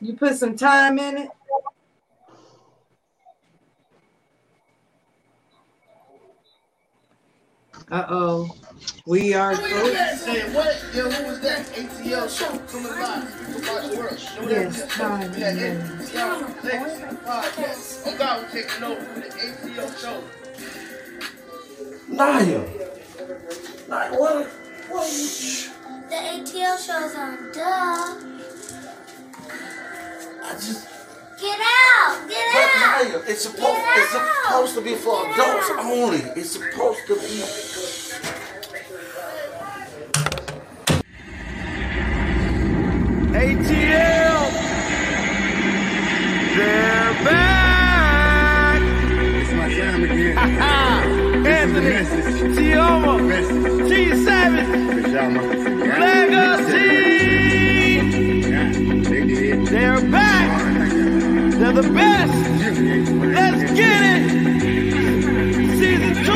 You put some time in it. Uh oh. We are close. Say what? Yo, who was that? ATL show coming live across the world. Yes, time Yeah, in it. ATL next podcast. Oh God, we're taking over for the ATL show. Naya. Naya, what? What? The ATL show's on. Duh. I just. Get out! Get But out! Naya, it's supposed. Get It's supposed to be for Get adults out! only. It's supposed to be. ATL. They're back. It's my time again. Anthony, Tioma, Message. T Savage, Legacy. Yeah, they did. They're back. They're the best. Let's get it. Season two.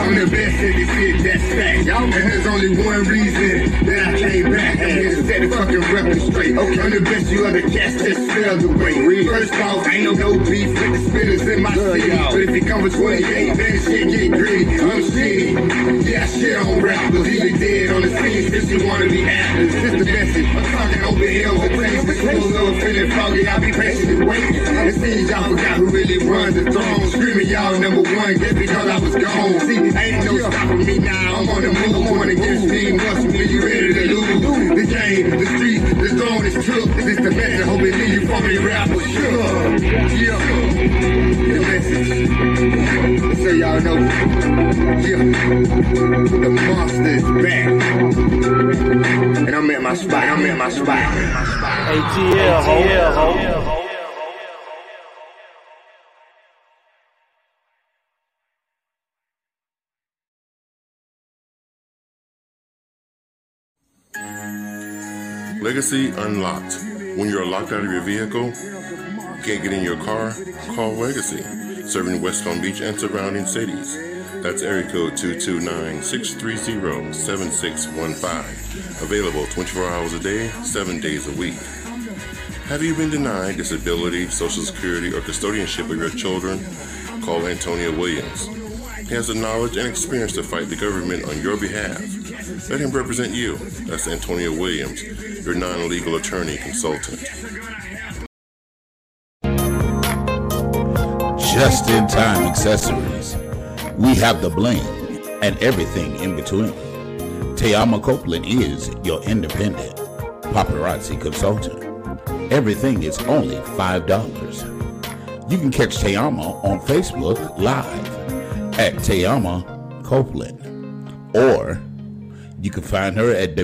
I'm the best at this shit, that's fact. Y'all. And there's only one reason that I came back. I'm here to set the fucking record straight. Okay. I'm the best you ever catch that spell the way. First off, ain't no beef with the spinners in my city. But if you come with 28, then shit get gritty. I'm shitty. Yeah, I shit on rappers. Either dead on the scene since you wanna be actors. This the message. I'm talking over hills and places. Schools over feeling foggy. I'll be patiently waiting. It seems y'all forgot who really runs the throne. Screaming y'all number one just because I was gone. See, ain't no stopping me now. I'm on the move. Going against me. Once you you ready to lose. The game, the street, the throne is took. This the message. Hope it leave you from the rapper. Sure. Yeah. The message. So y'all know. Yeah. The monster is back. And I'm at my spot. I'm at my spot. ATL, ATL, Legacy Unlocked. When you're locked out of your vehicle, can't get in your car, call Legacy, serving West Palm Beach and surrounding cities. That's area code 229-630-7615. Available 24 hours a day, 7 days a week. Have you been denied disability, social security, or custodianship of your children? Call Antonio Williams. He has the knowledge and experience to fight the government on your behalf. Let him represent you. That's Antonio Williams, your non legal attorney consultant. Just in time accessories. We have the bling and everything in between. Tayama Copeland is your independent paparazzi consultant. Everything is only $5. You can catch Tayama on Facebook Live at Tayama Copeland. Or you can find her at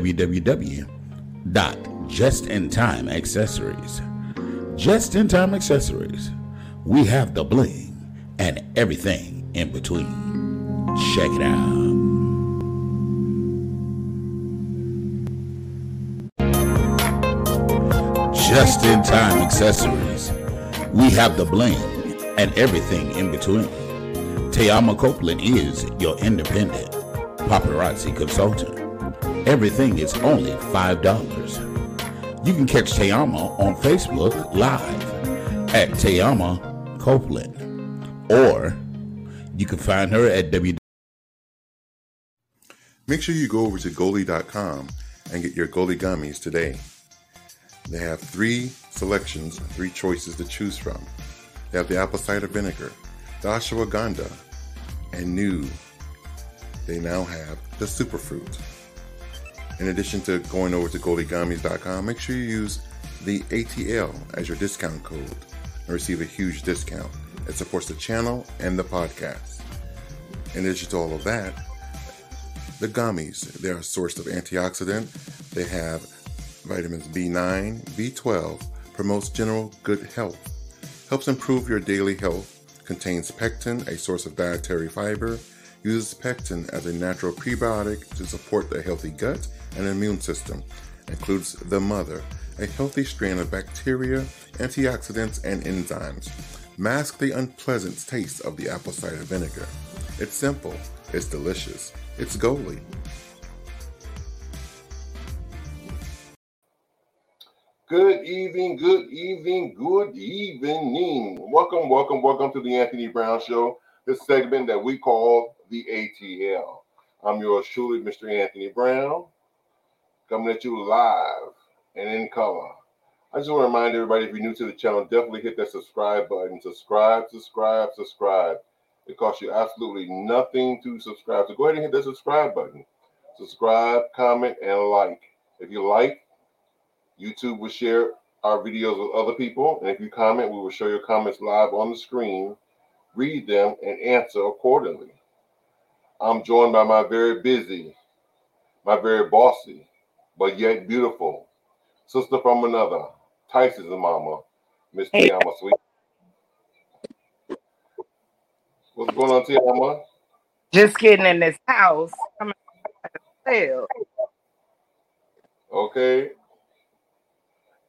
www.justintimeaccessories. Just in time accessories. Just in time accessories. We have the bling and everything in between. Check it out. Just in time accessories. We have the bling and everything in between. Tayama Copeland is your independent paparazzi consultant. Everything is only $5. You can catch Tayama on Facebook Live at Tayama Copeland. Or you can find her at www. Make sure you go over to goli.com and get your goli gummies today. They have three selections, three choices to choose from. They have the apple cider vinegar, the ashwagandha, and new, they now have the superfruit. In addition to going over to goligummies.com, make sure you use the ATL as your discount code and receive a huge discount. It supports the channel and the podcast. In addition to all of that, the gummies, they're a source of antioxidant. They have vitamins B9, B12, promotes general good health, helps improve your daily health, contains pectin, a source of dietary fiber, uses pectin as a natural prebiotic to support the healthy gut and immune system, includes the mother, a healthy strain of bacteria, antioxidants, and enzymes. Mask the unpleasant taste of the apple cider vinegar. It's simple, it's delicious, it's Goli. Good evening, good evening, good evening. Welcome, welcome, welcome to the Anthony Brown Show, this segment that we call the ATL. I'm yours truly, Mr. Anthony Brown, coming at you live and in color. I just want to remind everybody if you're new to the channel, definitely hit that subscribe button. Subscribe, subscribe, subscribe. It costs you absolutely nothing to subscribe. So go ahead and hit that subscribe button. Subscribe, comment, and like. If you like, YouTube will share our videos with other people. And if you comment, we will show your comments live on the screen, read them, and answer accordingly. I'm joined by my very busy, my very bossy, but yet beautiful sister from another, Tyson's mama, Miss Hey. Tiama Sweet. What's going on, Tiama? Just getting in this house. I'm. Okay.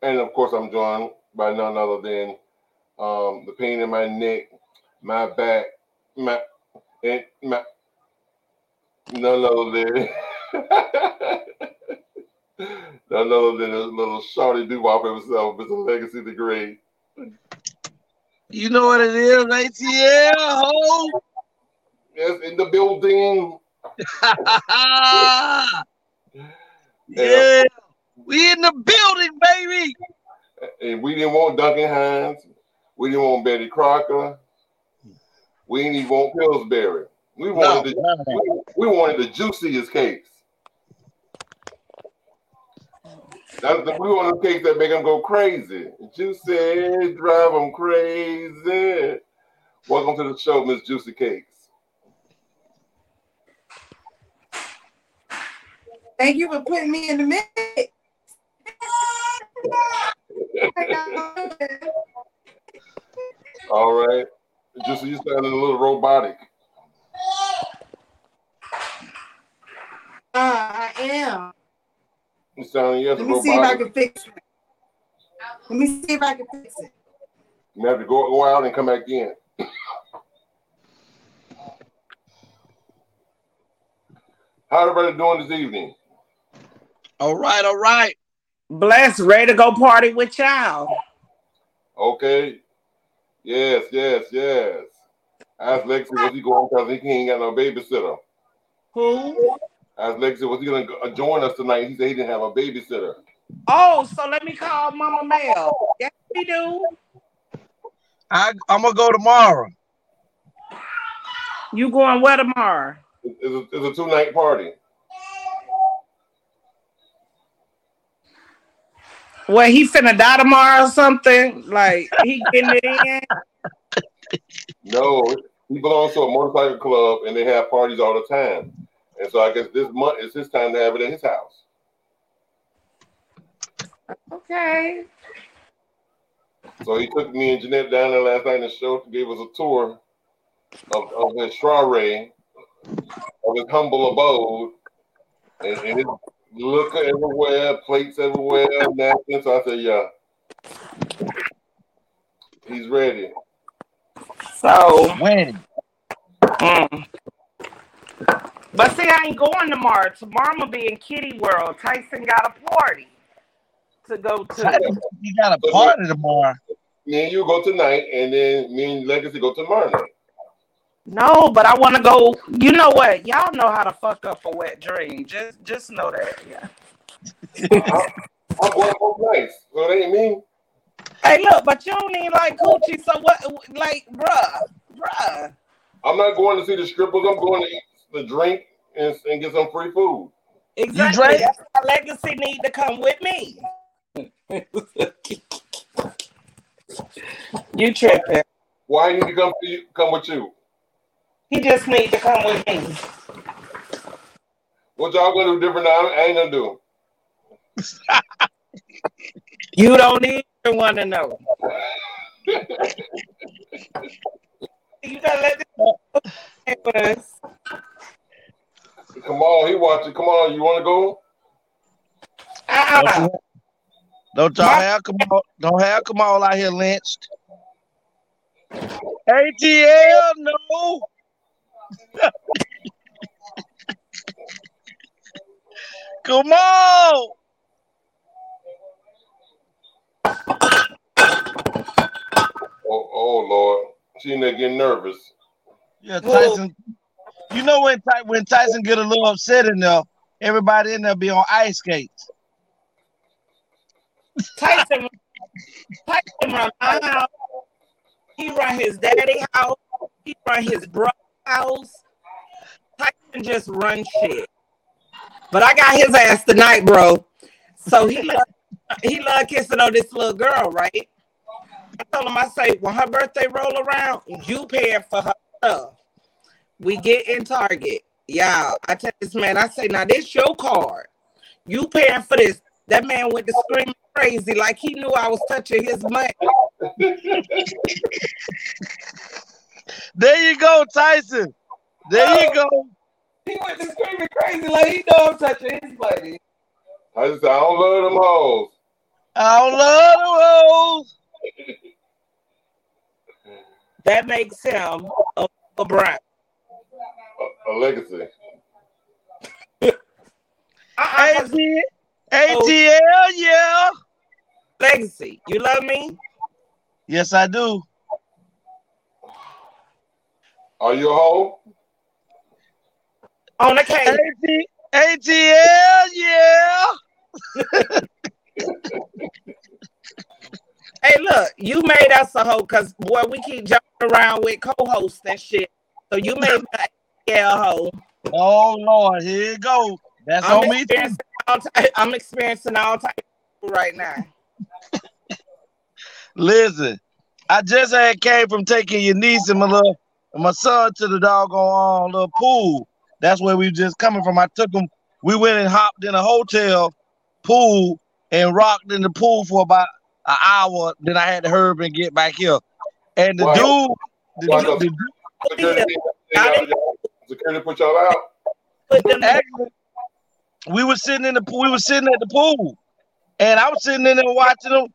And of course, I'm joined by none other than um, the pain in my neck, my back, my and my none other than none other than a little shorty doo wop himself, Mr. Legacy the Great. You know what it is, ATL, ho! Yes, in the building. yeah, we in the building, baby. And we didn't want Duncan Hines. We didn't want Betty Crocker. We didn't even want Pillsbury. We wanted No, the we, we wanted the juiciest cakes. That's the, we want the cakes that make them go crazy. Juicy, drive them crazy. Welcome to the show, Miss Juicy Cakes. Thank you for putting me in the mix. All right. Juicy, you sounding a little robotic. Uh, I am. You sounding yes Let me see if I can fix it. Let me see if I can fix it. You have to go, go out and come back in. How everybody doing this evening? All right, all right. Bless, ready to go party with y'all. Okay. Yes, yes, yes. Ask Lexi was he going because he ain't got no babysitter. Who? Ask Lexi was he gonna uh, join us tonight? He said he didn't have a babysitter. Oh, so let me call Mama Mel. Yes, we do. I, I'm gonna go tomorrow. You going where tomorrow? It's a, it's a two night party. Well, he finna die tomorrow or something? Like he getting it in? No, he belongs to a motorcycle club and they have parties all the time. And so I guess this month is his time to have it in his house. Okay. So he took me and Jeanette down there last night and showed, gave us a tour of, of his soiree, of his humble abode, and, and his liquor everywhere, plates everywhere, napkins. So I said, yeah, he's ready. So, When? mm. But see, I ain't going tomorrow. Tomorrow I'm gonna be in Kitty World. Tyson got a party to go to. You got a party tomorrow. Me and you go tonight, and then me and Legacy go tomorrow night. No, but I want to go. You know what? Y'all know how to fuck up a wet dream. Just, just know that. Yeah. I'm going both nights, so it ain't me. Hey, look, but you don't even like coochie. So what? Like, bruh, bruh. I'm not going to see the strippers. I'm going to eat the drink and, and get some free food. Exactly. drank? That's why legacy need to come with me. you tripping? Why you need to come to you, come with you? He just need to come with me. What y'all gonna do different now? I ain't gonna do. You don't even want to know. you gotta let this stay with us. Come on, he watching. Come on, you want to go? Ah. Don't, y'all have on don't have come on out here lynched. ATL, no. Come on. Oh, oh Lord. She getting nervous. Yeah, Tyson Whoa. You know when when Tyson get a little upset in there, everybody in there be on ice skates. Tyson, Tyson run my house. He run his daddy house. He run his brother house. Tyson just run shit. But I got his ass tonight, bro. So he love, he love kissing on this little girl, right? I told him, I say, when her birthday roll around, you paying for her stuff. We get in Target. Y'all, I tell this man, I say, now this your card. You paying for this. That man went to screaming crazy like he knew I was touching his money. There you go, Tyson. There you go. He went to screaming crazy like he know I'm touching his money. I just said, I don't love them hoes. I don't love the rose. That makes him a, a Brown. A, a legacy. AT- ATL, oh. yeah. Legacy. You love me? Yes, I do. Are you a hoe? On the case. ATL, yeah. Hey, look, you made us a hoe because boy, we keep jumping around with co-hosts and shit. So you made me a yeah, hoe. Oh Lord, here you go. That's I'm on me too. experiencing all ty- I'm experiencing all types right now. Listen, I just had came from taking your niece and my little and my son to the doggone uh, little pool. That's where we just coming from. I took them. We went and hopped in a hotel pool and rocked in the pool for about an hour. Then I had to hurry and get back here. And the Wow. dude, the, Wow. dude, the dude Security, y'all- y'all- security put y'all out. Actually, we were sitting in the pool. We were sitting at the pool, and I was sitting in there watching them.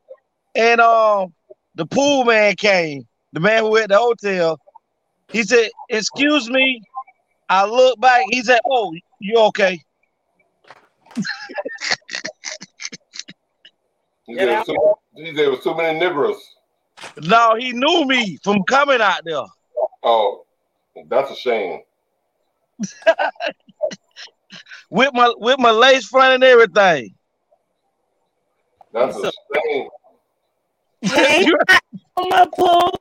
And um, the pool man came. The man who at the hotel. He said, "Excuse me." I look back. He said, "Oh, you okay?" He was too, he said it too many niggers. No, he knew me from coming out there. Oh, that's a shame. with my with my lace front and everything. That's a shame. Hey, on my pool.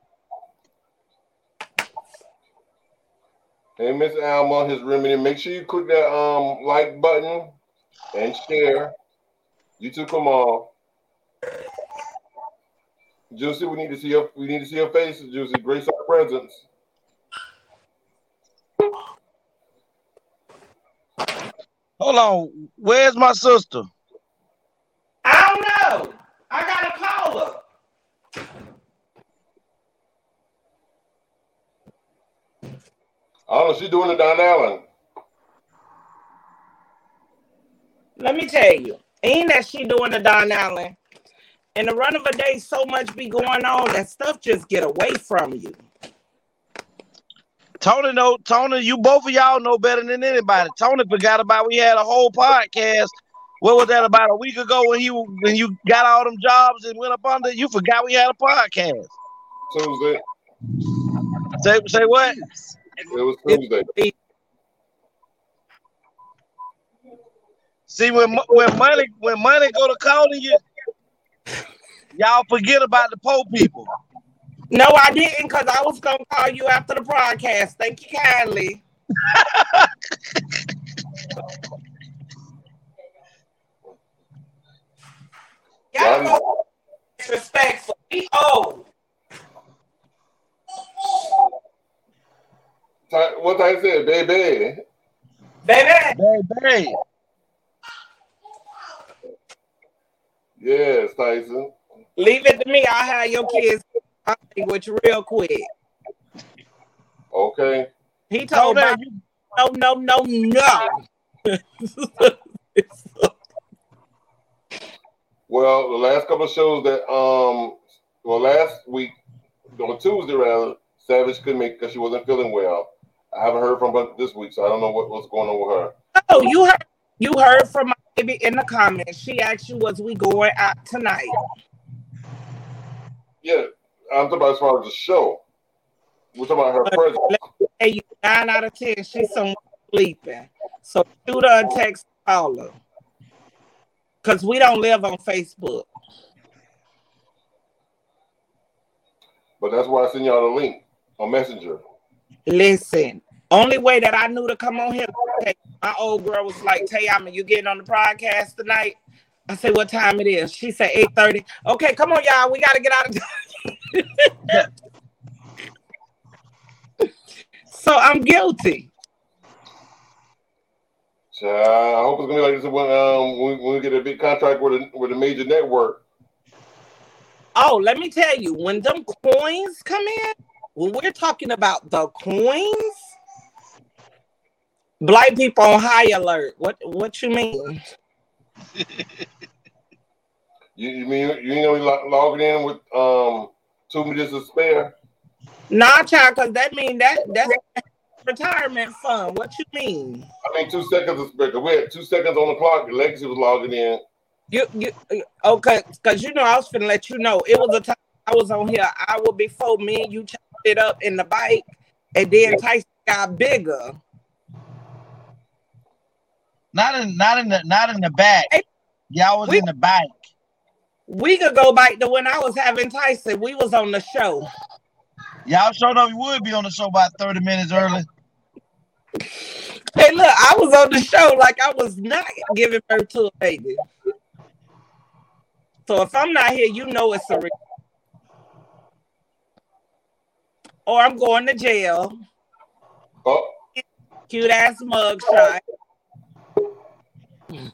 Hey, Miss Alma, his remedy. Make sure you click that um like button and share. You too, come on. Juicy, we need to see your we need to see your face, Juicy. Grace our presence. Hold on, where's my sister? I don't know. I gotta call her. Oh, I don't know. She's doing it down Allen. Let me tell you, ain't that she doing the Don Allen? In the run of a day, so much be going on that stuff just get away from you. Tony know Tony, you both of y'all know better than anybody. Tony forgot about we had a whole podcast. What was that about a week ago when you when you got all them jobs and went up under? You forgot we had a podcast. Tuesday. Say say what? It was Tuesday. See when when money when money go to calling you, y'all forget about the poor people. No, I didn't because I was gonna call you after the broadcast. Thank you kindly. Y'all know disrespectful. We old. What I said, baby. Baby. Baby. Yes, Tyson. Leave it to me. I'll have your kids I'll with you real quick. Okay. He told Hold me no, no, no, no. Well, the last couple of shows that um, well, last week on Tuesday rather, Savage couldn't make because she wasn't feeling well. I haven't heard from her this week, so I don't know what, what's going on with her. Oh, you heard you heard from my baby in the comments. She asked you, was we going out tonight? Yeah, I'm talking about as far as the show. We're talking about her presence. Hey, you nine out of ten, she's somewhere sleeping. So shoot her a text, call her. Cause we don't live on Facebook. But that's why I send y'all the link on Messenger. Listen, only way that I knew to come on here, my old girl was like, Tayama, you getting on the podcast tonight? I said, what time it is? She said 8:30. Okay, come on, y'all. We gotta get out of So I'm guilty. So I hope it's gonna be like this when um when, when we get a big contract with a with a major network. Oh, let me tell you, when them coins come in, when we're talking about the coins, black people on high alert. What what you mean? You, you mean you ain't gonna be lo- logging in with um two minutes to spare? Nah, child, because that mean that that's retirement fund. What you mean? I mean two seconds to spare. 'cause we had two seconds on the clock. Legacy was logging in. You you okay? Because you know I was finna let you know it was a time I was on here. I will before me and you chopped it up in the bike, and then Tyson got bigger. Not in not in the not in the back. Y'all was in the back. We could go back to when I was having Tyson. We was on the show. Y'all showed up. You would be on the show about 30 minutes early. Hey, look, I was on the show like I was not giving birth to a baby. So if I'm not here, you know it's a real. Or I'm going to jail. Oh. Cute ass mug shot. Hmm.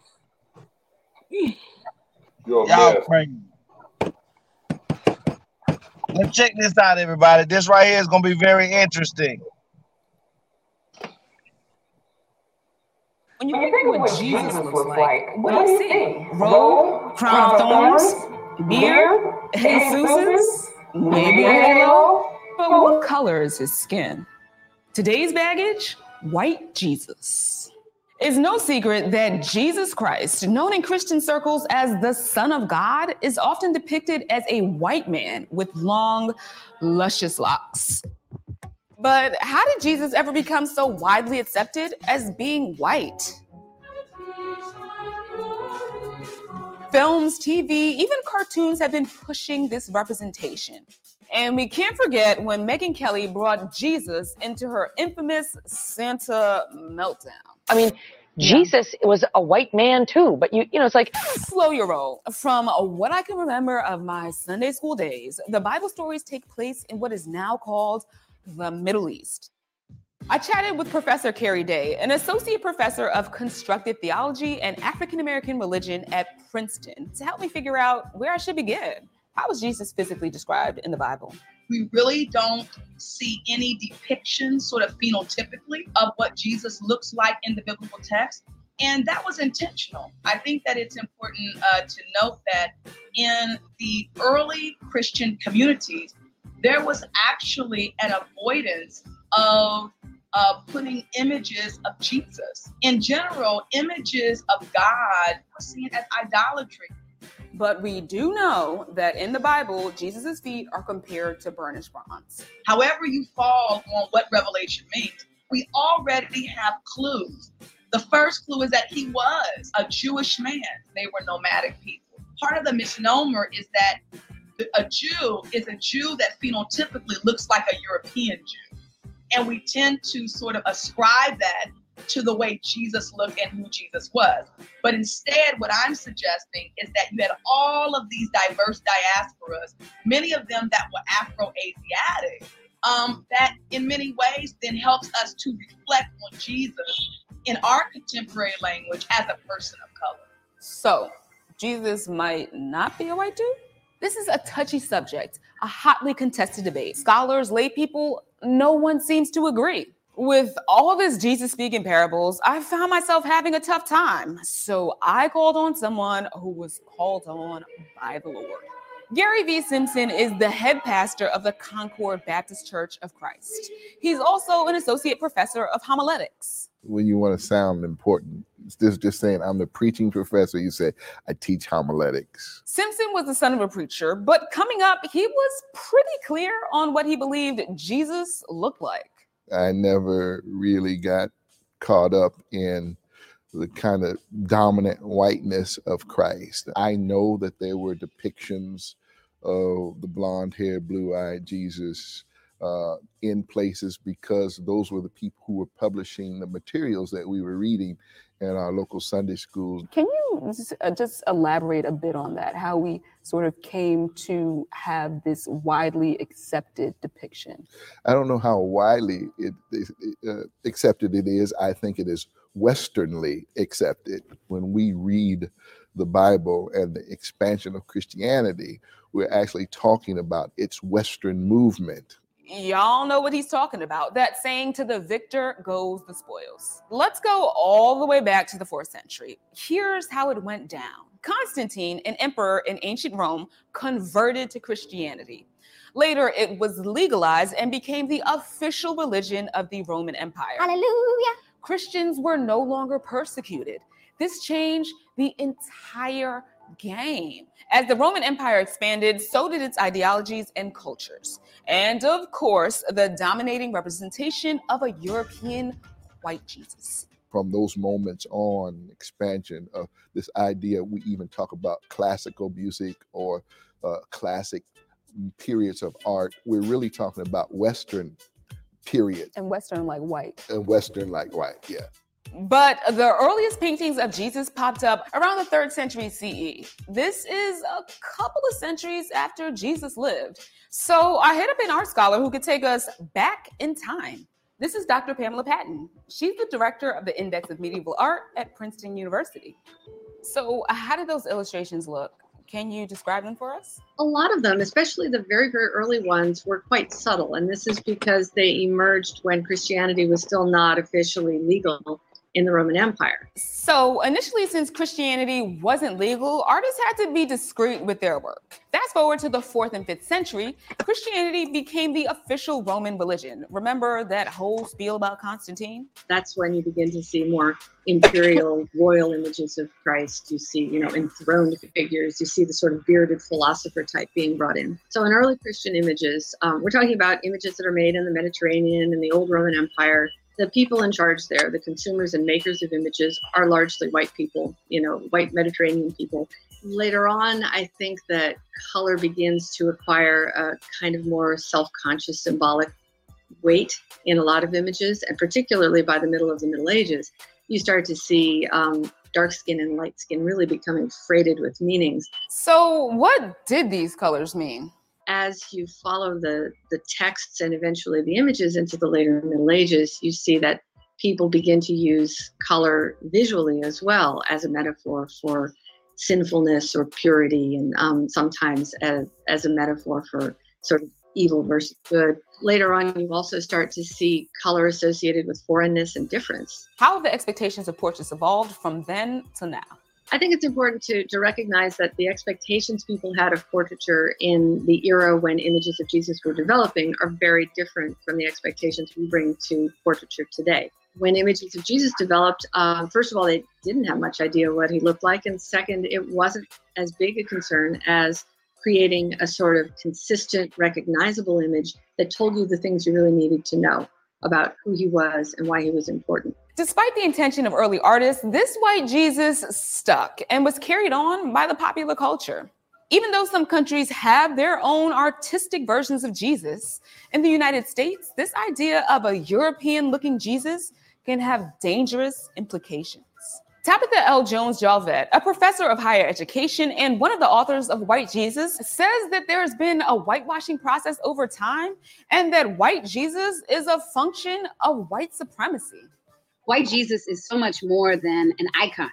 You're a Y'all mess. crazy. Let's check this out, everybody. This right here is gonna be very interesting. When you think of what Jesus looks like, what do you see? Robe, crown of thorns, beard, Jesus's, maybe a halo. But what color is his skin? Today's baggage, white Jesus. It's no secret that Jesus Christ, known in Christian circles as the Son of God, is often depicted as a white man with long, luscious locks. But how did Jesus ever become so widely accepted as being white? Films, TV, even cartoons have been pushing this representation. And we can't forget when Megyn Kelly brought Jesus into her infamous Santa meltdown. I mean, Jesus was a white man too, but you you know it's like slow your roll. From what I can remember of my Sunday school days, the Bible stories take place in what is now called the Middle East. I chatted with Professor Keri Day, an associate professor of constructive theology and African American religion at Princeton, to help me figure out where I should begin. How was Jesus physically described in the Bible? We really don't see any depiction, sort of phenotypically, of what Jesus looks like in the biblical text. And that was intentional. I think that it's important uh, to note that in the early Christian communities, there was actually an avoidance of uh, putting images of Jesus. In general, images of God were seen as idolatry. But we do know that in the Bible, Jesus' feet are compared to burnished bronze. However, you fall on what revelation means, we already have clues. The first clue is that he was a Jewish man, they were nomadic people. Part of the misnomer is that a Jew is a Jew that phenotypically looks like a European Jew. And we tend to sort of ascribe that to the way Jesus looked and who Jesus was. But instead, what I'm suggesting is that you had all of these diverse diasporas, many of them that were Afro Asiatic, um, that in many ways then helps us to reflect on Jesus in our contemporary language as a person of color. So, Jesus might not be a white dude? This is a touchy subject, a hotly contested debate. Scholars, lay people, no one seems to agree. With all of this Jesus speaking parables, I found myself having a tough time. So I called on someone who was called on by the Lord. Gary V. Simpson is the head pastor of the Concord Baptist Church of Christ. He's also an associate professor of homiletics. when you want to sound important, This is just saying I'm the preaching professor. You say I teach homiletics. Simpson was the son of a preacher, but coming up, he was pretty clear on what he believed Jesus looked like. I never really got caught up in the kind of dominant whiteness of Christ. I know that there were depictions of the blonde haired, blue eyed Jesus uh, in places because those were the people who were publishing the materials that we were reading in our local Sunday schools. Can you just, uh, just elaborate a bit on that? How we sort of came to have this widely accepted depiction? I don't know how widely it, it, uh, accepted it is. I think it is Westernly accepted. When we read the Bible and the expansion of Christianity, we're actually talking about its Western movement. Y'all know what he's talking about. That saying to the victor goes the spoils. Let's go all the way back to the fourth century. Here's how it went down Constantine, an emperor in ancient Rome, converted to Christianity. Later, it was legalized and became the official religion of the Roman Empire. Hallelujah. Christians were no longer persecuted. This changed the entire game. As the Roman Empire expanded, so did its ideologies and cultures. And of course, the dominating representation of a European white Jesus. From those moments on, expansion of this idea, we even talk about classical music or uh, classic periods of art. We're really talking about Western period And Western like white. and Western like white. Yeah. But the earliest paintings of Jesus popped up around the third century CE. This is a couple of centuries after Jesus lived. So I hit up an art scholar who could take us back in time. This is Dr. Pamela Patton. She's the director of the Index of Medieval Art at Princeton University. So, how did those illustrations look? Can you describe them for us? A lot of them, especially the very, very early ones, were quite subtle. And this is because they emerged when Christianity was still not officially legal in the Roman Empire. So, initially, since Christianity wasn't legal, artists had to be discreet with their work. Fast forward to the fourth and fifth century, Christianity became the official Roman religion. Remember that whole spiel about Constantine? That's when you begin to see more imperial, royal images of Christ. You see, you know, enthroned figures. You see the sort of bearded philosopher type being brought in. So, in early Christian images, um, we're talking about images that are made in the Mediterranean and the old Roman Empire the people in charge there, the consumers and makers of images, are largely white people, you know, white Mediterranean people. Later on, I think that color begins to acquire a kind of more self conscious symbolic weight in a lot of images, and particularly by the middle of the Middle Ages, you start to see um, dark skin and light skin really becoming freighted with meanings. So, what did these colors mean? As you follow the the texts and eventually the images into the later Middle Ages, you see that people begin to use color visually as well as a metaphor for sinfulness or purity, and um, sometimes as, as a metaphor for sort of evil versus good. Later on, you also start to see color associated with foreignness and difference. How have the expectations of portraits evolved from then to now? I think it's important to, to recognize that the expectations people had of portraiture in the era when images of Jesus were developing are very different from the expectations we bring to portraiture today. When images of Jesus developed, um, first of all, they didn't have much idea what he looked like. And second, it wasn't as big a concern as creating a sort of consistent, recognizable image that told you the things you really needed to know about who he was and why he was important. Despite the intention of early artists, this white Jesus stuck and was carried on by the popular culture. Even though some countries have their own artistic versions of Jesus, in the United States, this idea of a European looking Jesus can have dangerous implications. Tabatha L. Jones Jolivet, a professor of higher education and one of the authors of White Jesus, says that there has been a whitewashing process over time and that white Jesus is a function of white supremacy. White Jesus is so much more than an icon.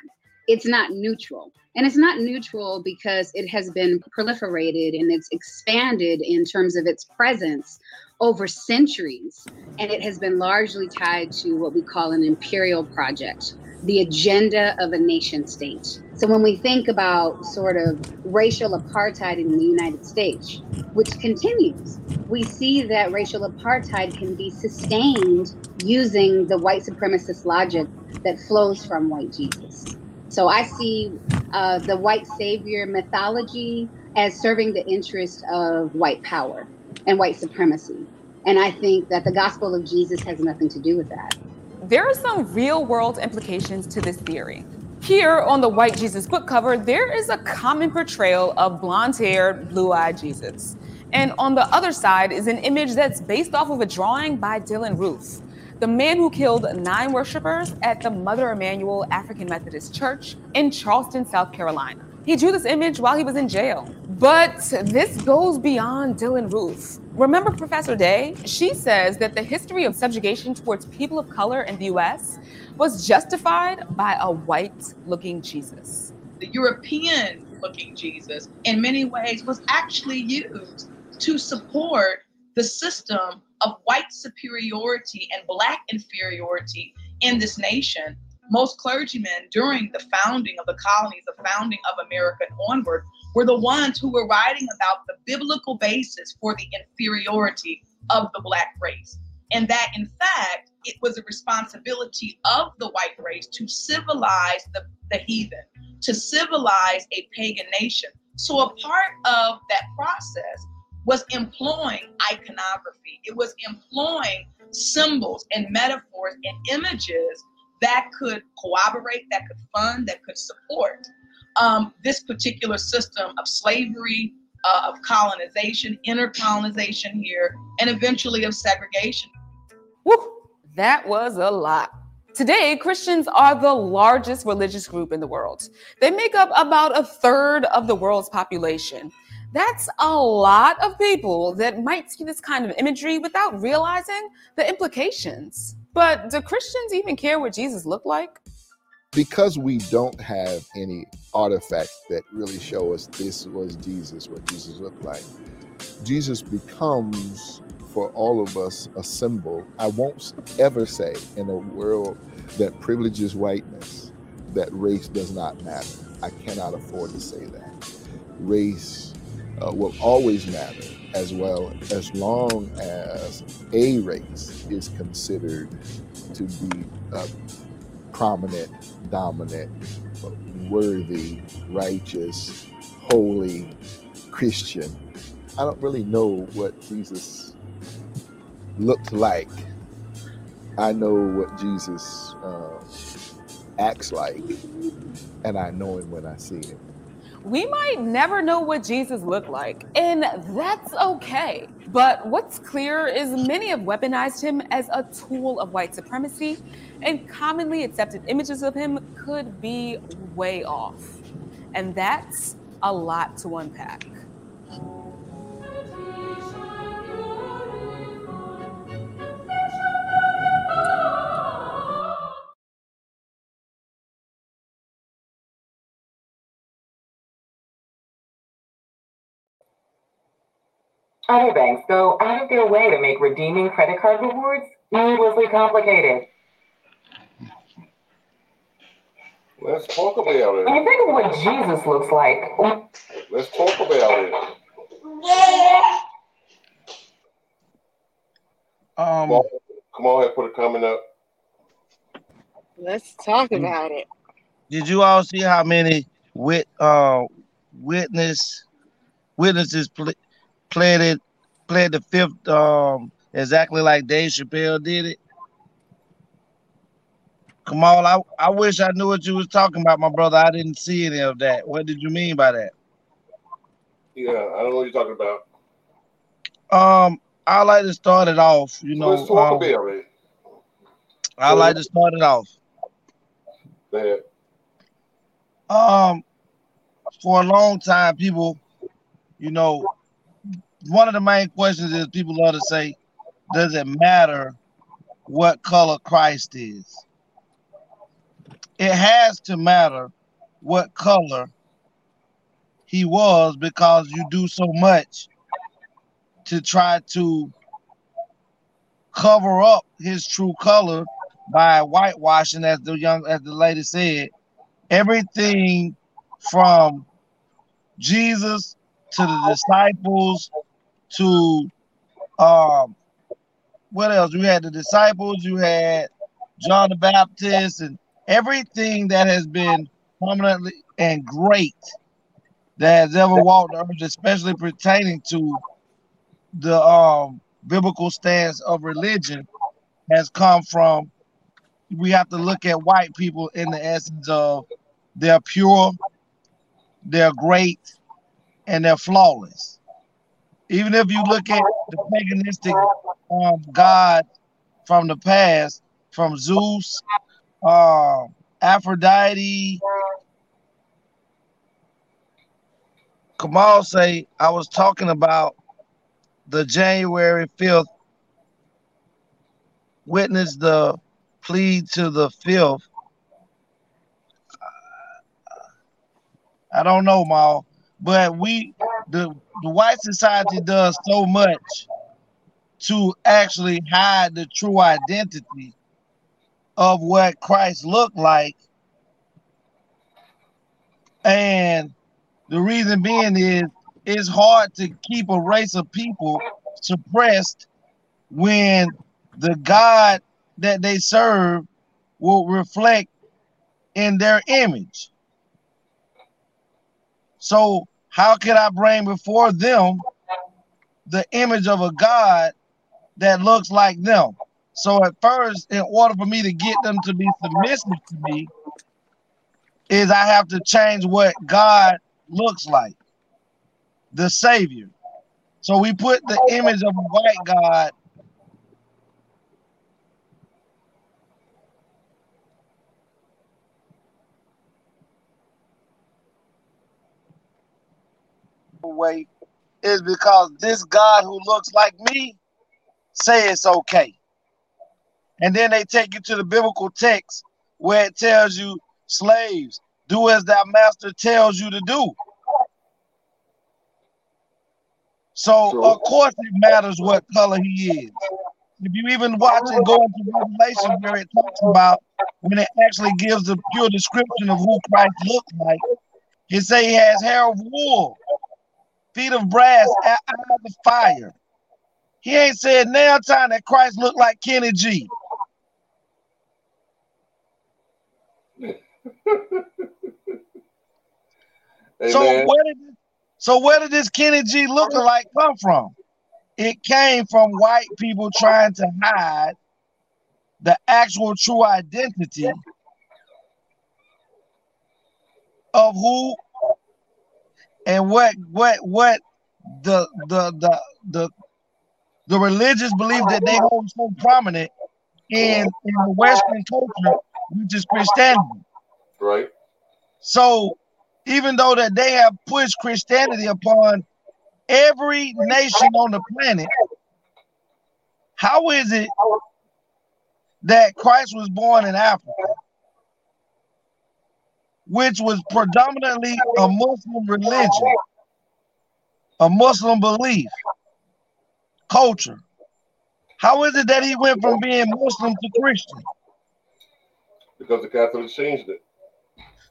It's not neutral. And it's not neutral because it has been proliferated and it's expanded in terms of its presence over centuries. And it has been largely tied to what we call an imperial project the agenda of a nation state. So when we think about sort of racial apartheid in the United States, which continues, we see that racial apartheid can be sustained using the white supremacist logic that flows from white Jesus. So I see uh, the white savior mythology as serving the interest of white power and white supremacy. And I think that the gospel of Jesus has nothing to do with that. There are some real world implications to this theory. Here on the White Jesus book cover, there is a common portrayal of blonde haired, blue eyed Jesus. And on the other side is an image that's based off of a drawing by Dylann Roof, the man who killed nine worshipers at the Mother Emanuel African Methodist Church in Charleston, South Carolina. He drew this image while he was in jail. But this goes beyond Dylann Roof. Remember Professor Day? She says that the history of subjugation towards people of color in the US was justified by a white looking Jesus. The European looking Jesus, in many ways, was actually used to support the system of white superiority and black inferiority in this nation. Most clergymen during the founding of the colonies, the founding of America onward, were the ones who were writing about the biblical basis for the inferiority of the black race. And that, in fact, it was a responsibility of the white race to civilize the, the heathen, to civilize a pagan nation. So, a part of that process was employing iconography, it was employing symbols and metaphors and images that could corroborate, that could fund, that could support um, this particular system of slavery, uh, of colonization, intercolonization here, and eventually of segregation. Woo, that was a lot. Today, Christians are the largest religious group in the world. They make up about a third of the world's population. That's a lot of people that might see this kind of imagery without realizing the implications. But do Christians even care what Jesus looked like? Because we don't have any artifacts that really show us this was Jesus, what Jesus looked like, Jesus becomes for all of us a symbol. I won't ever say in a world that privileges whiteness that race does not matter. I cannot afford to say that. Race uh, will always matter as well as long as a race is considered to be uh, prominent, dominant, worthy, righteous, holy, Christian. I don't really know what Jesus looked like. I know what Jesus uh, acts like, and I know him when I see him. We might never know what Jesus looked like, and that's okay. But what's clear is many have weaponized him as a tool of white supremacy, and commonly accepted images of him could be way off. And that's a lot to unpack. Other banks go out of their way to make redeeming credit card rewards needlessly complicated. Let's talk about it. When you think of what Jesus looks like, Let's talk about it. Um, Come on, come on ahead, put a comment up. Let's talk about it. Did you all see how many wit uh witness witnesses pl- played it played the fifth um exactly like Dave Chappelle did it? Kamal, I, I wish I knew what you was talking about, my brother. I didn't see any of that. What did you mean by that? Yeah, I don't know what you're talking about. Um, I like to start it off. You know, Let's talk um, about it. I like to start it off. Ahead. Um, for a long time, people, you know, one of the main questions is people love to say, does it matter what color Christ is? It has to matter what color he was because you do so much to try to cover up his true color by whitewashing, as the young as the lady said, everything from Jesus to the disciples to um what else? You had the disciples, you had John the Baptist, and everything that has been prominently and great that has ever walked the earth, especially pertaining to the um biblical stance of religion, has come from we have to look at white people in the essence of they're pure, they're great, and they're flawless. Even if you look at the paganistic um, god from the past, from Zeus, uh, Aphrodite, Kamal say I was talking about the January 5th witness the plea to the fifth. I don't know, Mal, but we the the white society does so much to actually hide the true identity of what Christ looked like. And the reason being is it's hard to keep a race of people suppressed when the God that they serve will reflect in their image. So, how can I bring before them the image of a God that looks like them? So, at first, in order for me to get them to be submissive to me, is I have to change what God looks like, the Savior. So, we put the image of a white God way is because this God who looks like me say it's okay. And then they take you to the biblical text where it tells you, slaves, do as thy master tells you to do. So of course it matters what color he is. If you even watch and go into Revelation where it talks about when it actually gives the pure description of who Christ looked like, it say he has hair of wool, feet of brass, eyes of fire. He ain't said now time that Christ looked like Kenny G. so where did so where did this Kenny G lookalike come from? It came from white people trying to hide the actual true identity of who and what what what the the the the the religious belief that they hold so prominent in in the Western culture, which is Christianity. Right. So even though that they have pushed Christianity upon every nation on the planet, how is it that Christ was born in Africa, which was predominantly a Muslim religion, a Muslim belief, culture? How is it that he went from being Muslim to Christian? Because the Catholics changed it.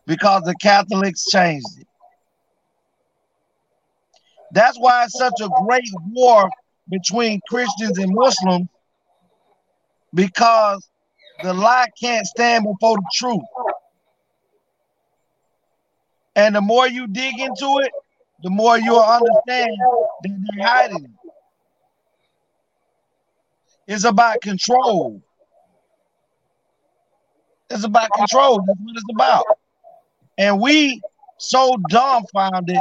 Because the Catholics changed it. That's why it's such a great war between Christians and Muslims because the lie can't stand before the truth. And the more you dig into it, the more you'll understand that they're hiding it. It's about control. It's about control. That's what it's about. And we so dumbfounded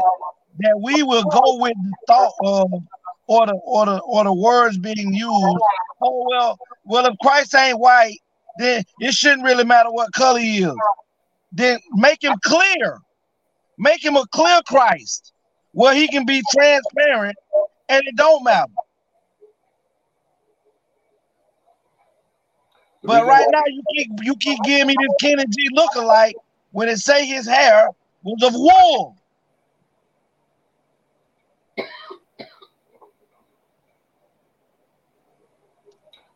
that we will go with the thought of or the or the or the words being used. Oh well, well if Christ ain't white, then it shouldn't really matter what color he is. Then make him clear. Make him a clear Christ where he can be transparent and it don't matter. But right now you keep you keep giving me this Kenny G lookalike when it say his hair was of wool.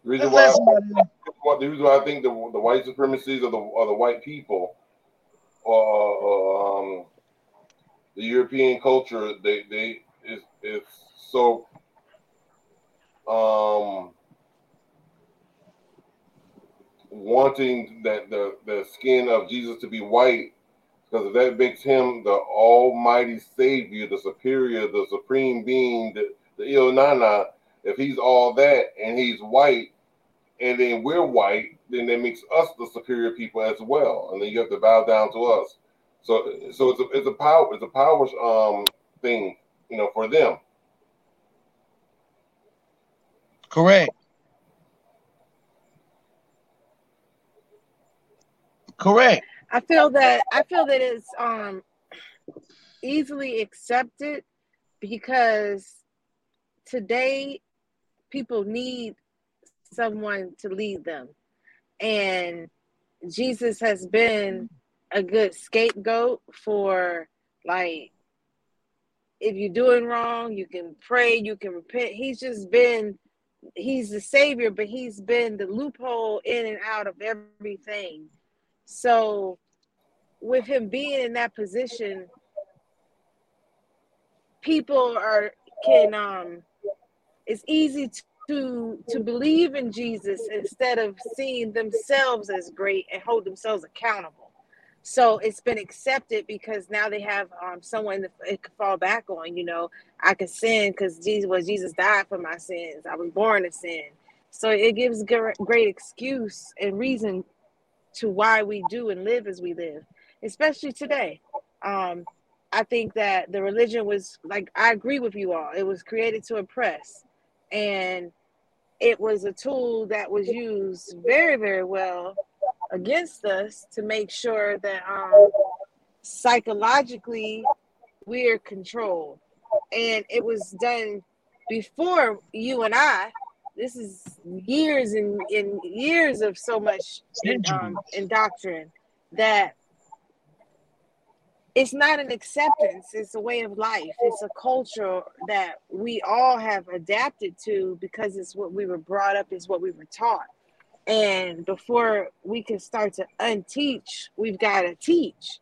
The Reason why let somebody else- what the reason why I think the the white supremacies of the of the white people, or um, the European culture, they they is is so um wanting that the the skin of Jesus to be white because that makes him the almighty savior, the superior, the supreme being, the, the Il Nana. If he's all that and he's white, and then we're white, then that makes us the superior people as well. And then you have to bow down to us. So so it's a it's a power it's a power um thing, you know, for them. Correct. Correct. I feel that I feel that it's um easily accepted because today people need someone to lead them. And Jesus has been a good scapegoat for like if you're doing wrong, you can pray, you can repent. He's just been he's the savior, but he's been the loophole in and out of everything. So with him being in that position, people are can um it's easy to to believe in Jesus instead of seeing themselves as great and hold themselves accountable. So it's been accepted because now they have um, someone that it could fall back on. You know, I can sin because Jesus was Jesus died for my sins. I was born to sin. So it gives great excuse and reason to why we do and live as we live, especially today. Um, I think that the religion was like I agree with you all. It was created to oppress, and it was a tool that was used very, very well against us to make sure that um, psychologically we're controlled. And it was done before you and I. This is years and, and years of so much um, doctrine that it's not an acceptance it's a way of life. It's a culture that we all have adapted to because it's what we were brought up it's what we were taught. And before we can start to unteach we've got to teach.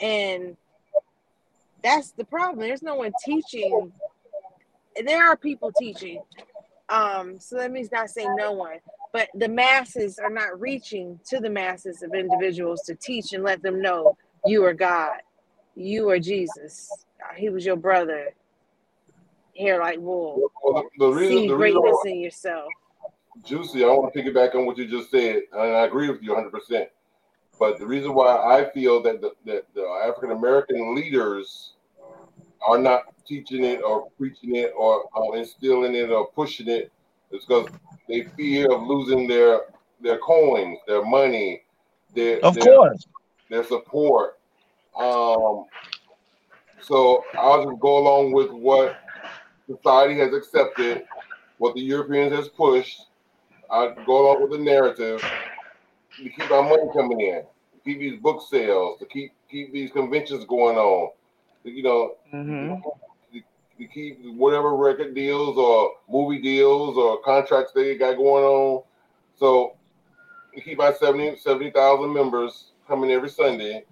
And that's the problem. There's no one teaching. And there are people teaching um so that means not saying no one but the masses are not reaching to the masses of individuals to teach and let them know you are god you are Jesus. He was your brother. Hair like wool. Well, the, the reason, See the reason greatness why- in yourself. Juicy, I want to piggyback on what you just said, and I agree with you 100%. But the reason why I feel that the, that the African American leaders are not teaching it or preaching it or uh, instilling it or pushing it is because they fear of losing their their coins, their money, their Of their, course. their support. Um, so I'll just go along with what society has accepted, what the Europeans has pushed. I go along with the narrative to keep our money coming in, to keep these book sales, to keep keep these conventions going on. You know, to, to keep whatever record deals or movie deals or contracts they got going on. So to keep our 70 70,000 members coming every Sunday,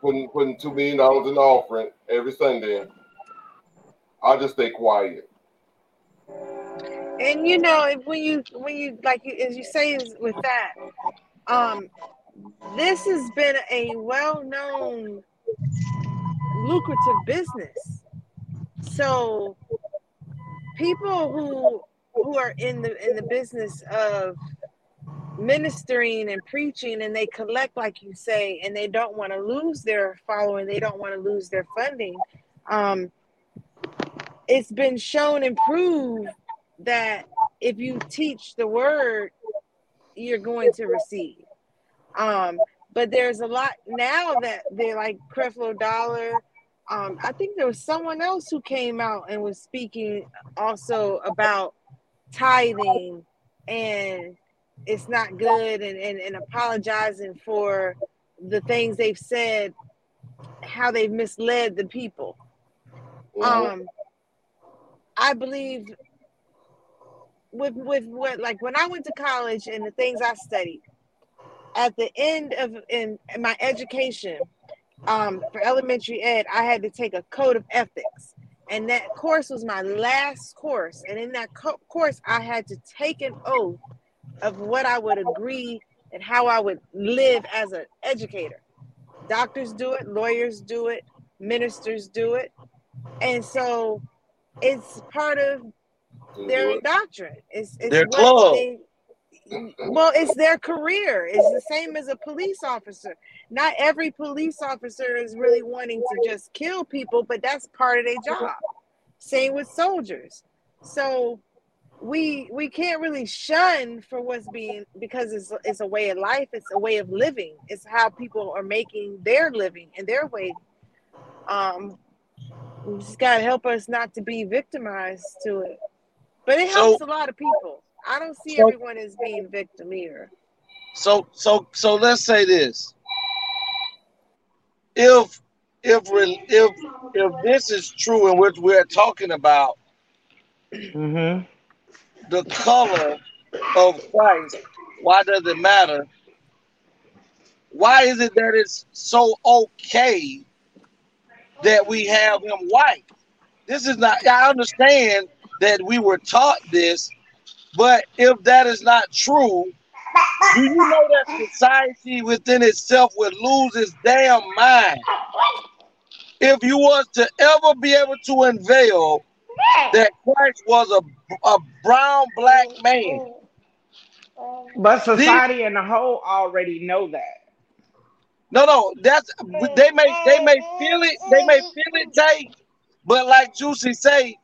putting putting two million dollars in the offering every Sunday. I'll just stay quiet. And you know, if when you when you like you, as you say is with that, um, this has been a well-known lucrative business. So people who who are in the in the business of ministering and preaching and they collect like you say and they don't want to lose their following they don't want to lose their funding um it's been shown and proved that if you teach the word you're going to receive um but there's a lot now that they're like creflo dollar um i think there was someone else who came out and was speaking also about tithing and it's not good and, and, and apologizing for the things they've said how they've misled the people. Um i believe with with what like when I went to college and the things I studied, at the end of in, in my education, um, for elementary ed, I had to take a code of ethics, and that course was my last course. And in that co- course, I had to take an oath of what I would agree and how I would live as an educator. Doctors do it, lawyers do it, ministers do it, and so it's part of their doctrine. It's, it's Their what club. they- well, it's their career. It's the same as a police officer. Not every police officer is really wanting to just kill people, but that's part of their job. Same with soldiers. So we we can't really shun for what's being because it's it's a way of life. It's a way of living. It's how people are making their living and their way. Um, we just gotta help us not to be victimized to it. But it So- helps a lot of people. I don't see So- everyone as being victim here. So so so let's say this. If if if if this is true in which we're talking about Mm-hmm. the color of Christ, why does it matter? Why is it that it's so okay that we have him white? This is not I understand that we were taught this, but if that is not true, do you know that society within itself would lose its damn mind if you was to ever be able to unveil that Christ was a, a brown black man? But society in the whole already know that. No, no, that's they may they may feel it, they may feel it, Jay, but like Juicy say,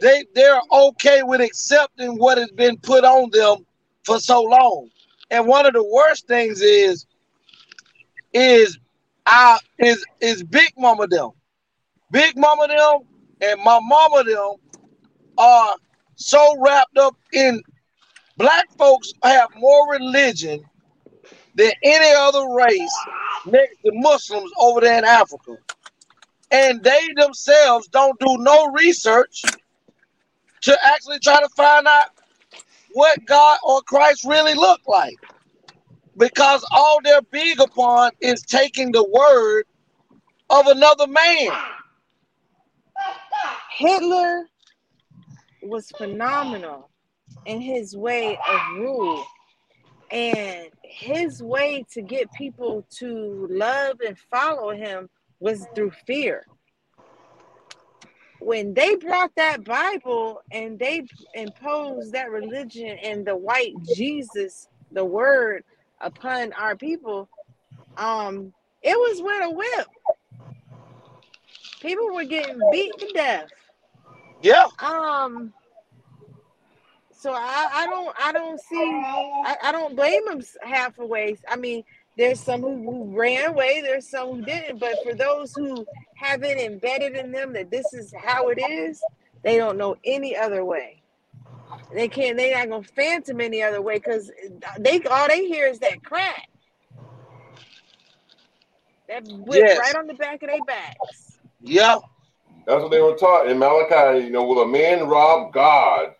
they they're okay with accepting what has been put on them for so long. And one of the worst things is is our is is Big Mama them. Big Mama them and my mama them are so wrapped up in black folks have more religion than any other race next to Muslims over there in Africa. And they themselves don't do no research to actually try to find out what God or Christ really look like. Because all they're big upon is taking the word of another man. Hitler was phenomenal in his way of rule. And his way to get people to love and follow him was through fear. When they brought that Bible and they imposed that religion and the white Jesus, the word upon our people, um, it was with a whip. People were getting beat to death. Yeah. Um. So I, I don't I don't see I, I don't blame them half a way. I mean, there's some who, who ran away, there's some who didn't, but for those who have it embedded in them that this is how it is, they don't know any other way. They can't. They're not gonna phantom any other way because they all they hear is that crack. That whip Yes. right on the back of their backs. Yeah. That's what they were taught in Malachi. You know, will a man rob God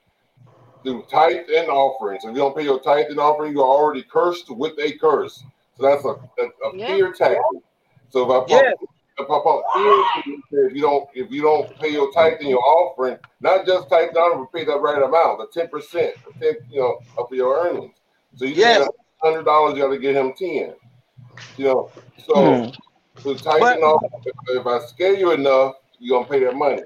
through tithe and offerings? If you don't pay your tithe and offering, you're already cursed with a curse. So that's a, a, a Yeah. fear tactic. So if I pump, Yeah. If I pump fear, into you, if you don't if you don't pay your tithe and your offering, not just tithe offering, but pay that right amount, the ten percent, 10, you know, of your earnings. So you Yes. hundred dollars, you got to get him ten. You know, so Hmm. so tithe and if, if I scare you enough, you're gonna pay that money.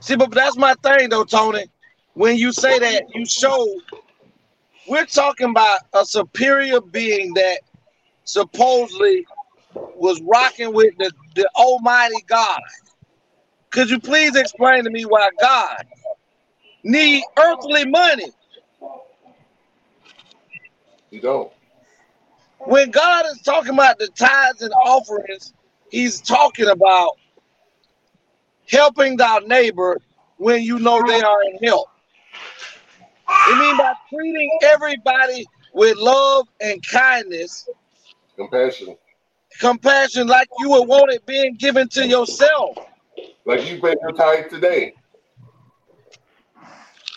See, but that's my thing though, Tony. When you say that, you show we're talking about a superior being that supposedly was rocking with the, the Almighty God. Could you please explain to me why God need earthly money You don't. when God is talking about the tithes and offerings? He's talking about helping thy neighbor when you know they are in help. It means by treating everybody with love and kindness, Compassion. Compassion, like you would want it being given to yourself. Like you pay your tithe today.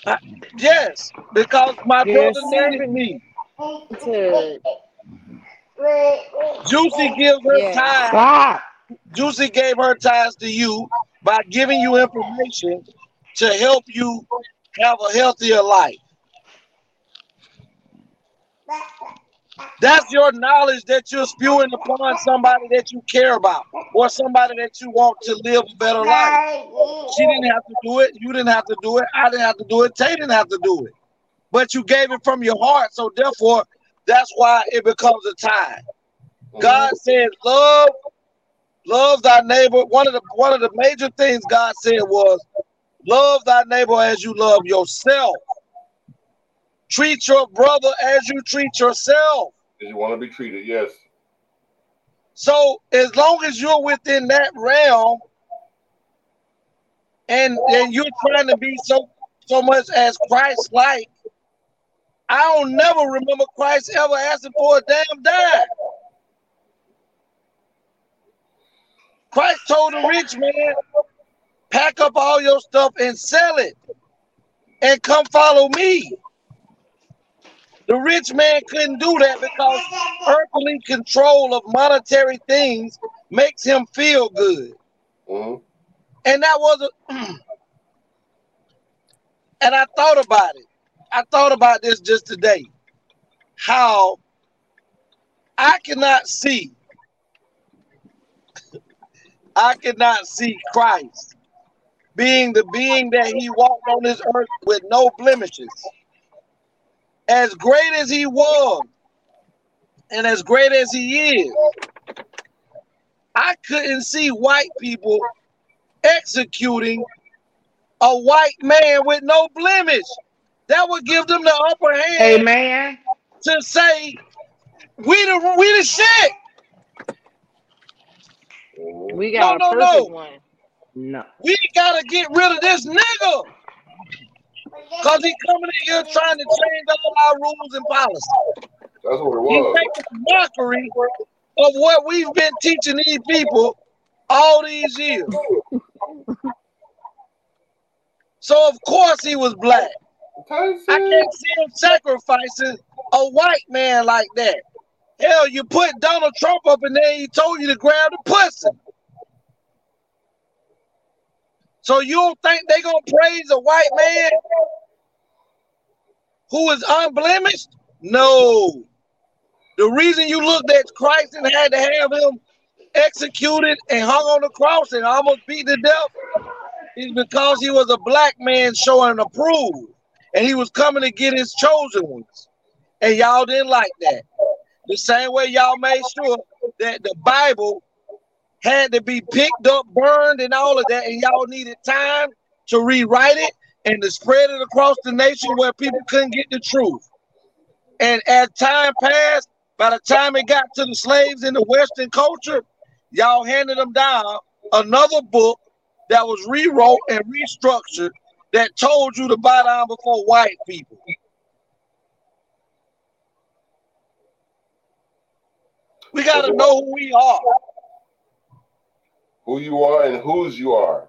I- yes, because my You're brother needed me. To Juicy gives her Yeah. time. Stop. Juicy gave her ties to you by giving you information to help you have a healthier life. That's your knowledge that you're spewing upon somebody that you care about or somebody that you want to live a better life. She didn't have to do it. You didn't have to do it. I didn't have to do it. Tay didn't have to do it. But you gave it from your heart. So therefore, that's why it becomes a tie. Mm-hmm. God said, love, love thy neighbor. One of the one of the major things God said was, love thy neighbor as you love yourself. Treat your brother as you treat yourself. As you want to be treated, yes. So as long as you're within that realm, and and you're trying to be so so much as Christ like, I don't never remember Christ ever asking for a damn dime. Christ told the rich man, pack up all your stuff and sell it and come follow me. The rich man couldn't do that because earthly control of monetary things makes him feel good. Mhm. And that was a and I thought about it. I thought about this just today. How I cannot see, I cannot see Christ being the being that he walked on this earth with no blemishes. As great as he was, and as great as he is, I couldn't see white people executing a white man with no blemish. That would give them the upper hand Amen. to say, we the we the shit. we got No, a no, perfect no. one. No. We gotta get rid of this nigga. Cause he coming in here trying to change all our rules and policies. That's what it He's was. making a mockery of what we've been teaching these people all these years. So of course he was black. I can't see him sacrificing a white man like that. Hell, you put Donald Trump up in there, he told you to grab the pussy. So you don't think they gonna praise a white man who is unblemished? No. The reason you looked at Christ and had to have him executed and hung on the cross and almost beat to death is because he was a black man showing approval and he was coming to get his chosen ones. And y'all didn't like that. The same way y'all made sure that the Bible had to be picked up, burned, and all of that, and y'all needed time to rewrite it and to spread it across the nation where people couldn't get the truth. And as time passed, by the time it got to the slaves in the Western culture, y'all handed them down another book that was rewrote and restructured that told you to buy down before white people. We got to know who we are. Who you are and whose you are.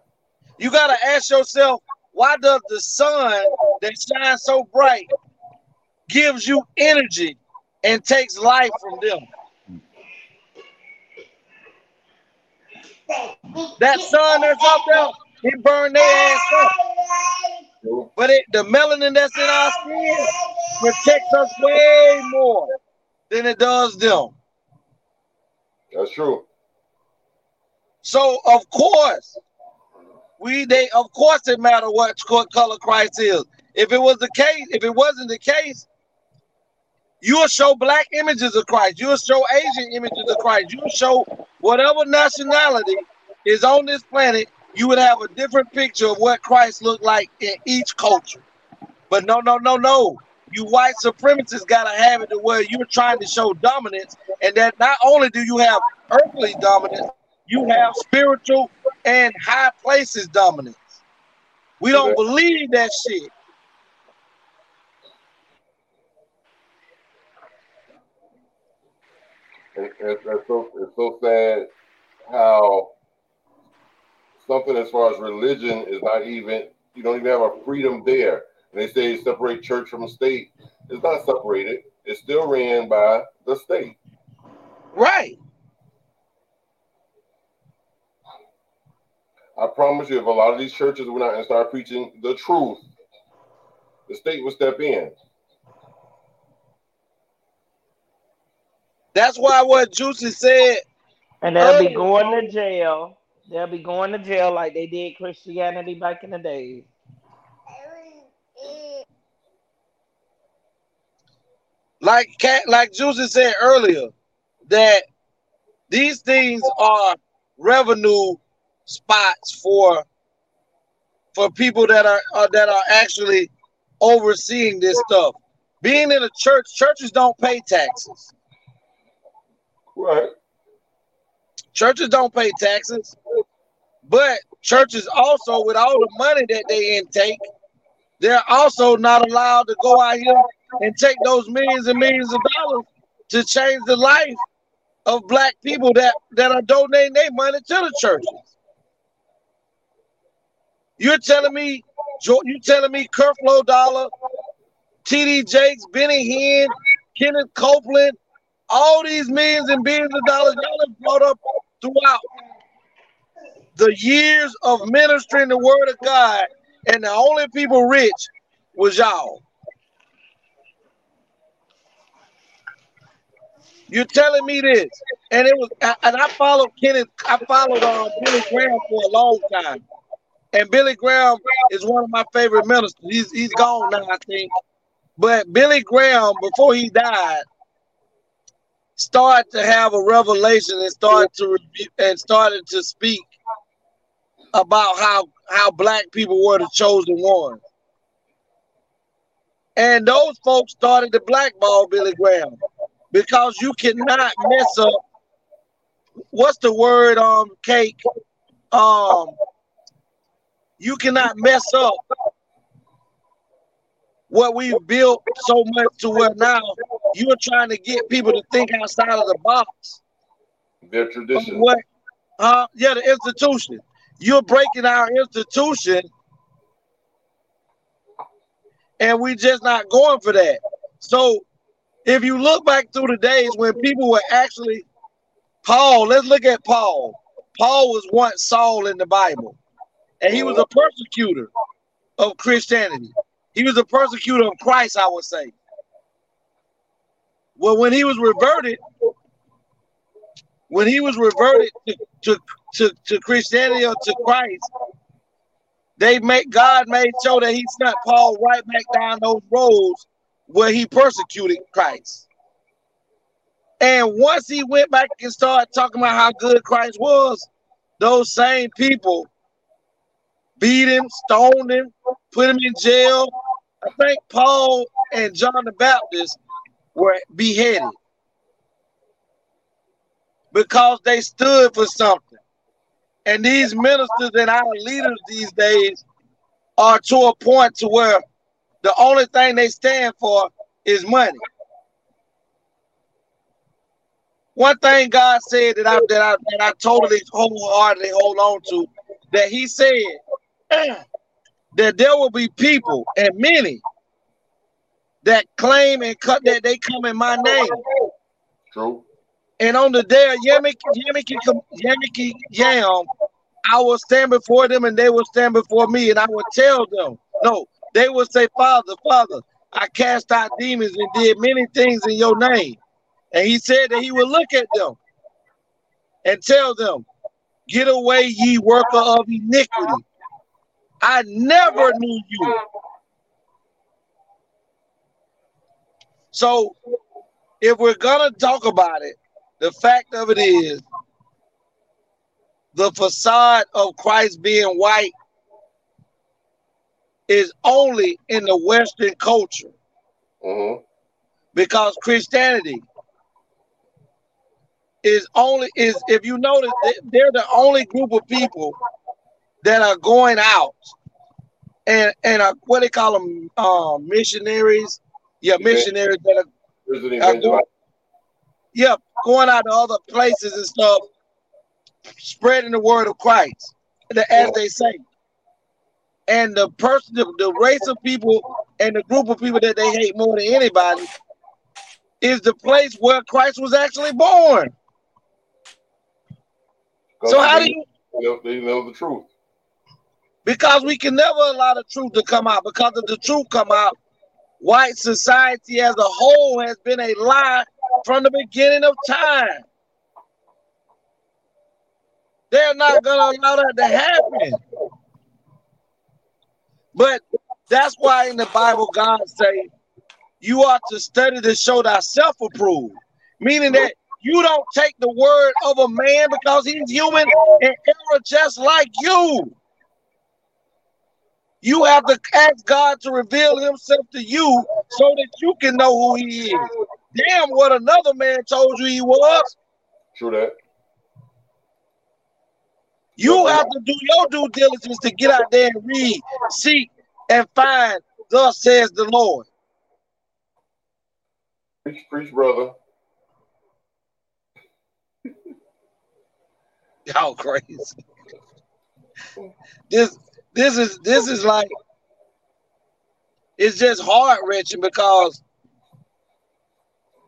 You got to ask yourself, why does the sun that shines so bright gives you energy and takes life from them? That sun that's up there, it burned their ass up. But it, the melanin that's in our skin protects us way more than it does them. That's true. So of course, we they of course it matter what color Christ is. If it was the case, if it wasn't the case, you'll show black images of Christ. You'll show Asian images of Christ. You'll show whatever nationality is on this planet. You would have a different picture of what Christ looked like in each culture. But no, no, no, no. You white supremacists gotta have it to where you're trying to show dominance, and that not only do you have earthly dominance, you have spiritual and high places dominance. We don't believe that shit. It's so it's so sad how something as far as religion is not even you don't even have a freedom there. And they say separate church from state. It's not separated. It's still ran by the state. Right. I promise you, if a lot of these churches went out and started preaching the truth, the state would step in. That's why what Juicy said. And they'll be going to jail. They'll be going to jail like they did Christianity back in the day. like Cat, like Juicy said earlier, that these things are revenue spots for for people that are, are that are actually overseeing this stuff. Being in a church, churches don't pay taxes. Right. Churches don't pay taxes, but churches also, with all the money that they intake, they're also not allowed to go out here and take those millions and millions of dollars to change the life of black people that, that are donating their money to the churches. You're telling me, Jo- you telling me Creflo Dollar, TD Jakes, Benny Hinn, Kenneth Copeland, all these millions and billions of dollars y'all have brought up throughout the years of ministering the word of God, and the only people rich was y'all. You're telling me this, and it was, and I followed Kenneth. I followed um, Billy Graham for a long time, and Billy Graham is one of my favorite ministers. He's he's gone now, I think, but Billy Graham, before he died, started to have a revelation and started to and started to speak about how how black people were the chosen ones. And those folks started to blackball Billy Graham because you cannot mess up. What's the word um cake? Um you cannot mess up what we've built so much to where now you're trying to get people to think outside of the box. Their tradition. What? Uh, yeah, the institution. You're breaking our institution, and we just not going for that. So, if you look back through the days when people were actually Paul, let's look at Paul. Paul was once Saul in the Bible, and he was a persecutor of Christianity. He was a persecutor of Christ, I would say. Well, when he was reverted, when he was reverted to, to, to, to Christianity or to Christ, they make God made sure that he sent Paul right back down those roads where he persecuted Christ. And once he went back and started talking about how good Christ was, those same people beat him, stoned him, put him in jail. I think Paul and John the Baptist were beheaded because they stood for something. And these ministers and our leaders these days are to a point to where the only thing they stand for is money. One thing God said that I that I that I totally wholeheartedly hold on to, that He said that there will be people and many that claim and cut that they come in my name. True. And on the day of Yamiki, Yamiki, Yamiki Yam, I will stand before them and they will stand before me and I will tell them, no, they will say, Father, Father, I cast out demons and did many things in your name. And he said that he would look at them and tell them, Get away, ye worker of iniquity. I never knew you. So, if we're gonna talk about it, the fact of it is the facade of Christ being white is only in the Western culture Mm-hmm. because Christianity is only is if you notice they- they're the only group of people that are going out and and are, what they call them um, missionaries. Yeah missionaries that are are going, yeah going out to other places and stuff spreading the word of Christ the- as they say. And the person the, the race of people and the group of people that they hate more than anybody is the place where Christ was actually born. So how do you they know the truth. Because we can never allow the truth to come out. Because if the truth come out, white society as a whole has been a lie from the beginning of time. They're not gonna allow that to happen. But that's why in the Bible God say you are to study to show thyself approved, meaning that you don't take the word of a man because he's human and error just like you. You have to ask God to reveal himself to you so that you can know who he is. Damn what another man told you he was. True that. You have to do your due diligence to get out there and read, seek, and find. Thus says the Lord. Preach, preach, brother. Y'all crazy. This this is this is like it's just heart wrenching because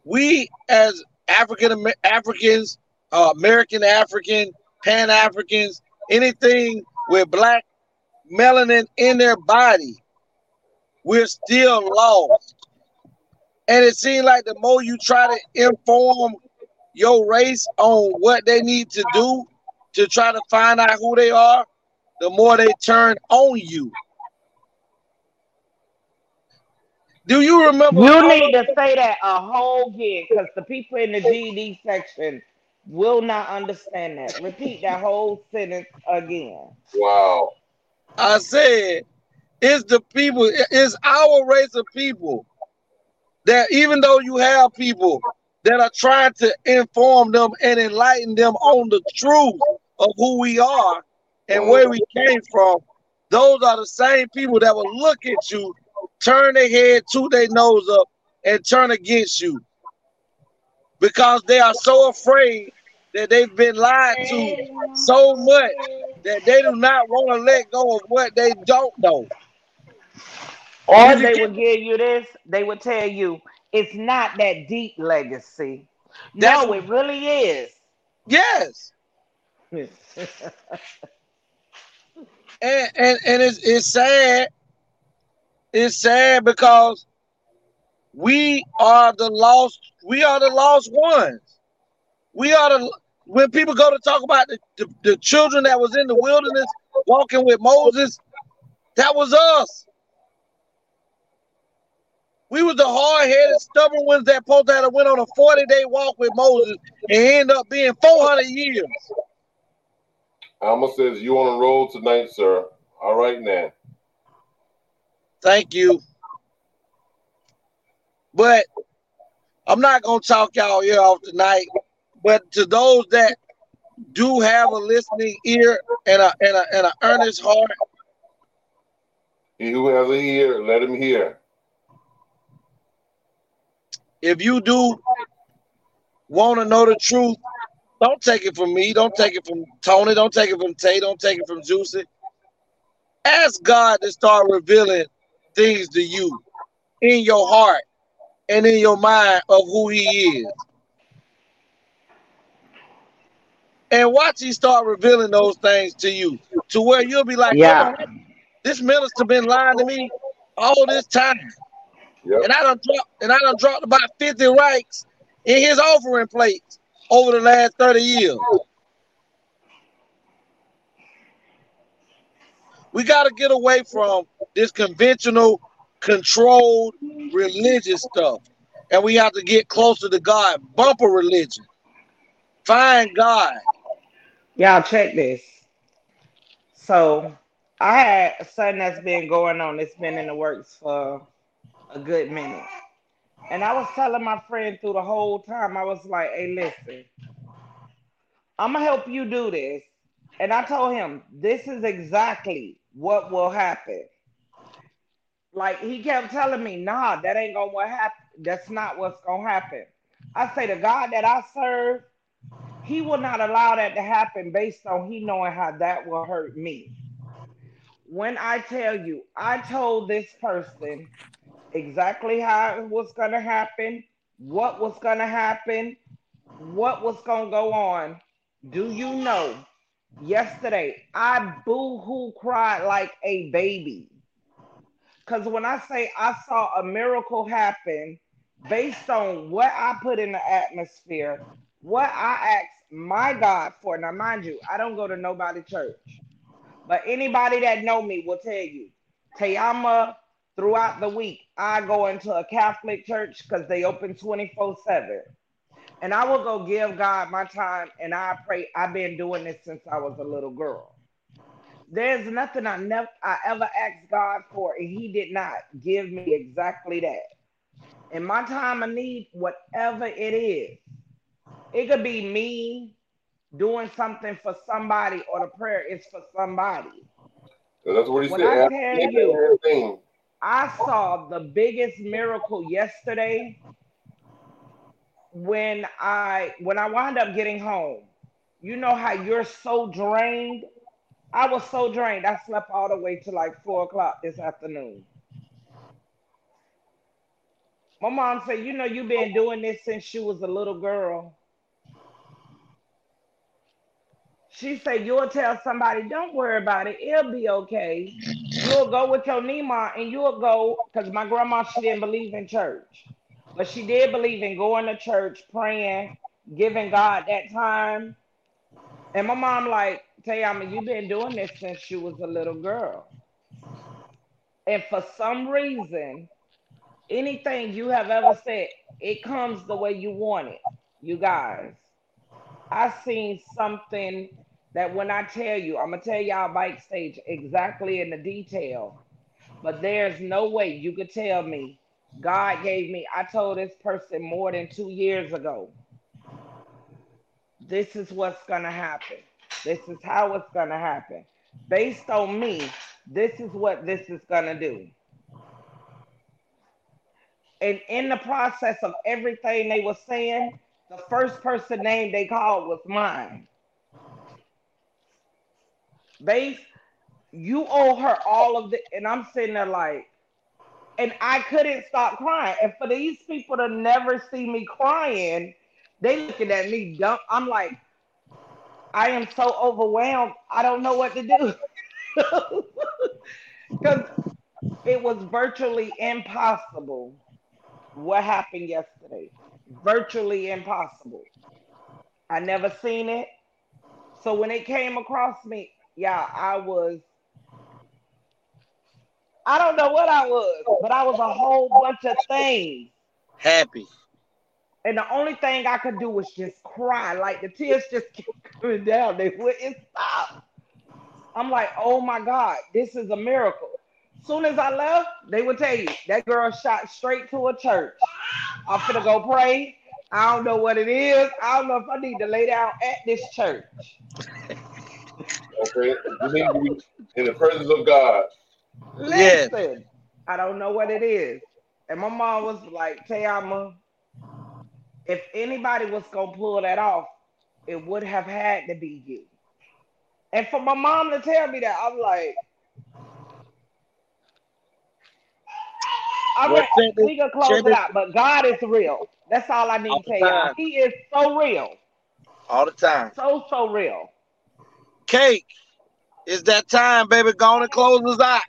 we as African Africans, uh, American African, Pan Africans, anything with black melanin in their body, we're still lost. And it seems like the more you try to inform your race on what they need to do to try to find out who they are, the more they turn on you. Do you remember? You need to say that a whole year because the people in the GD section will not understand that. Repeat that whole sentence again. Wow. I said, it's the people, it's our race of people that even though you have people that are trying to inform them and enlighten them on the truth of who we are and where we came from, those are the same people that will look at you, turn their head, toot their nose up, and turn against you because they are so afraid that they've been lied to so much that they do not want to let go of what they don't know. Or they would give you this, they would tell you it's not that deep legacy. That's- no, it really is. Yes. and and, and it's, it's sad. It's sad because we are the lost, we are the lost ones. We are the when people go to talk about the, the, the children that was in the wilderness walking with Moses, that was us. We was the hard-headed, stubborn ones that supposed to have went on a 40-day walk with Moses and end up being 400 years. Alma says you on a roll tonight, sir. All right now. Thank you. But I'm not gonna talk y'all ear off tonight. But to those that do have a listening ear and a and a and an earnest heart, He who has a ear, let him hear. if you do want to know the truth, don't take it from me. Don't take it from Tony. Don't take it from Tay. Don't take it from Juicy. Ask God to start revealing things to you in your heart and in your mind of who He is. And watch He start revealing those things to you to where you'll be like, Yeah. "Hold this minister been lying to me all this time. And I done dropped and I done dropped about 50 rights in his offering plates over the last 30 years. We got to get away from this conventional, controlled religious stuff. And we have to get closer to God. Bumper religion. Find God. Y'all check this. So I had something that's been going on. It's been in the works for a good minute. And I was telling my friend through the whole time, I was like, hey, listen, I'm gonna help you do this. And I told him, this is exactly what will happen. Like he kept telling me, nah, that ain't gonna happen. That's not what's gonna happen. I say the God that I serve, he will not allow that to happen based on he knowing how that will hurt me. when I tell you, I told this person exactly how it was going to happen, what was going to happen, what was going to go on. Do you know? Yesterday, I boo hoo cried like a baby. Because when I say I saw a miracle happen based on what I put in the atmosphere, what I asked my God for. Now, mind you, I don't go to nobody church, but anybody that know me will tell you, Tayama, throughout the week, I go into a Catholic church because they open 24 7. And I will go give God my time and I pray. I've been doing this since I was a little girl. There's nothing I never I ever asked God for, and He did not give me exactly that. In my time of need, whatever it is, it could be me doing something for somebody, or the prayer is for somebody. So that's what he When said. I tell you, everything. I saw the biggest miracle yesterday when I when I wound up getting home. You know how you're so drained. I was so drained. I slept all the way to like four o'clock this afternoon. My mom said, "You know, you've been doing this since she was a little girl." She said, "You'll tell somebody, don't worry about it. It'll be okay. You'll go with your Nima and you'll go because my grandma she didn't believe in church, but she did believe in going to church, praying, giving God that time." And my mom like, Tayama, you've been doing this since she was a little girl. And for some reason, anything you have ever said, it comes the way you want it. You guys, I seen something that when I tell you, I'm gonna tell y'all backstage exactly in the detail, but there's no way you could tell me God gave me. I told this person more than two years ago. This is what's gonna happen. This is how it's gonna happen. Based on me, this is what this is gonna do. And in the process of everything they were saying, the first person name they called was mine. Base, you owe her all of the, and I'm sitting there like, and I couldn't stop crying. And for these people to never see me crying, they looking at me dumb. I'm like, I am so overwhelmed. I don't know what to do. Because it was virtually impossible what happened yesterday. Virtually impossible. I never seen it. So when it came across me, yeah, I was I don't know what I was, but I was a whole bunch of things. Happy. And the only thing I could do was just cry. Like the tears just kept coming down. They wouldn't stop. I'm like, oh my God, this is a miracle. Soon as I left, they would tell you that girl shot straight to a church. I'm gonna go pray. I don't know what it is. I don't know if I need to lay down at this church. Okay, you need to be in the presence of God. Yes. Listen, I don't know what it is. And my mom was like, Tayama, if anybody was gonna pull that off, it would have had to be you. And for my mom to tell me that, I'm like, all Well, right, check we can close check it out, but God is real. That's all I need All to tell y'all. He is so real. All the time. So, so real. Cake. It's that time, baby. Go on and close us out.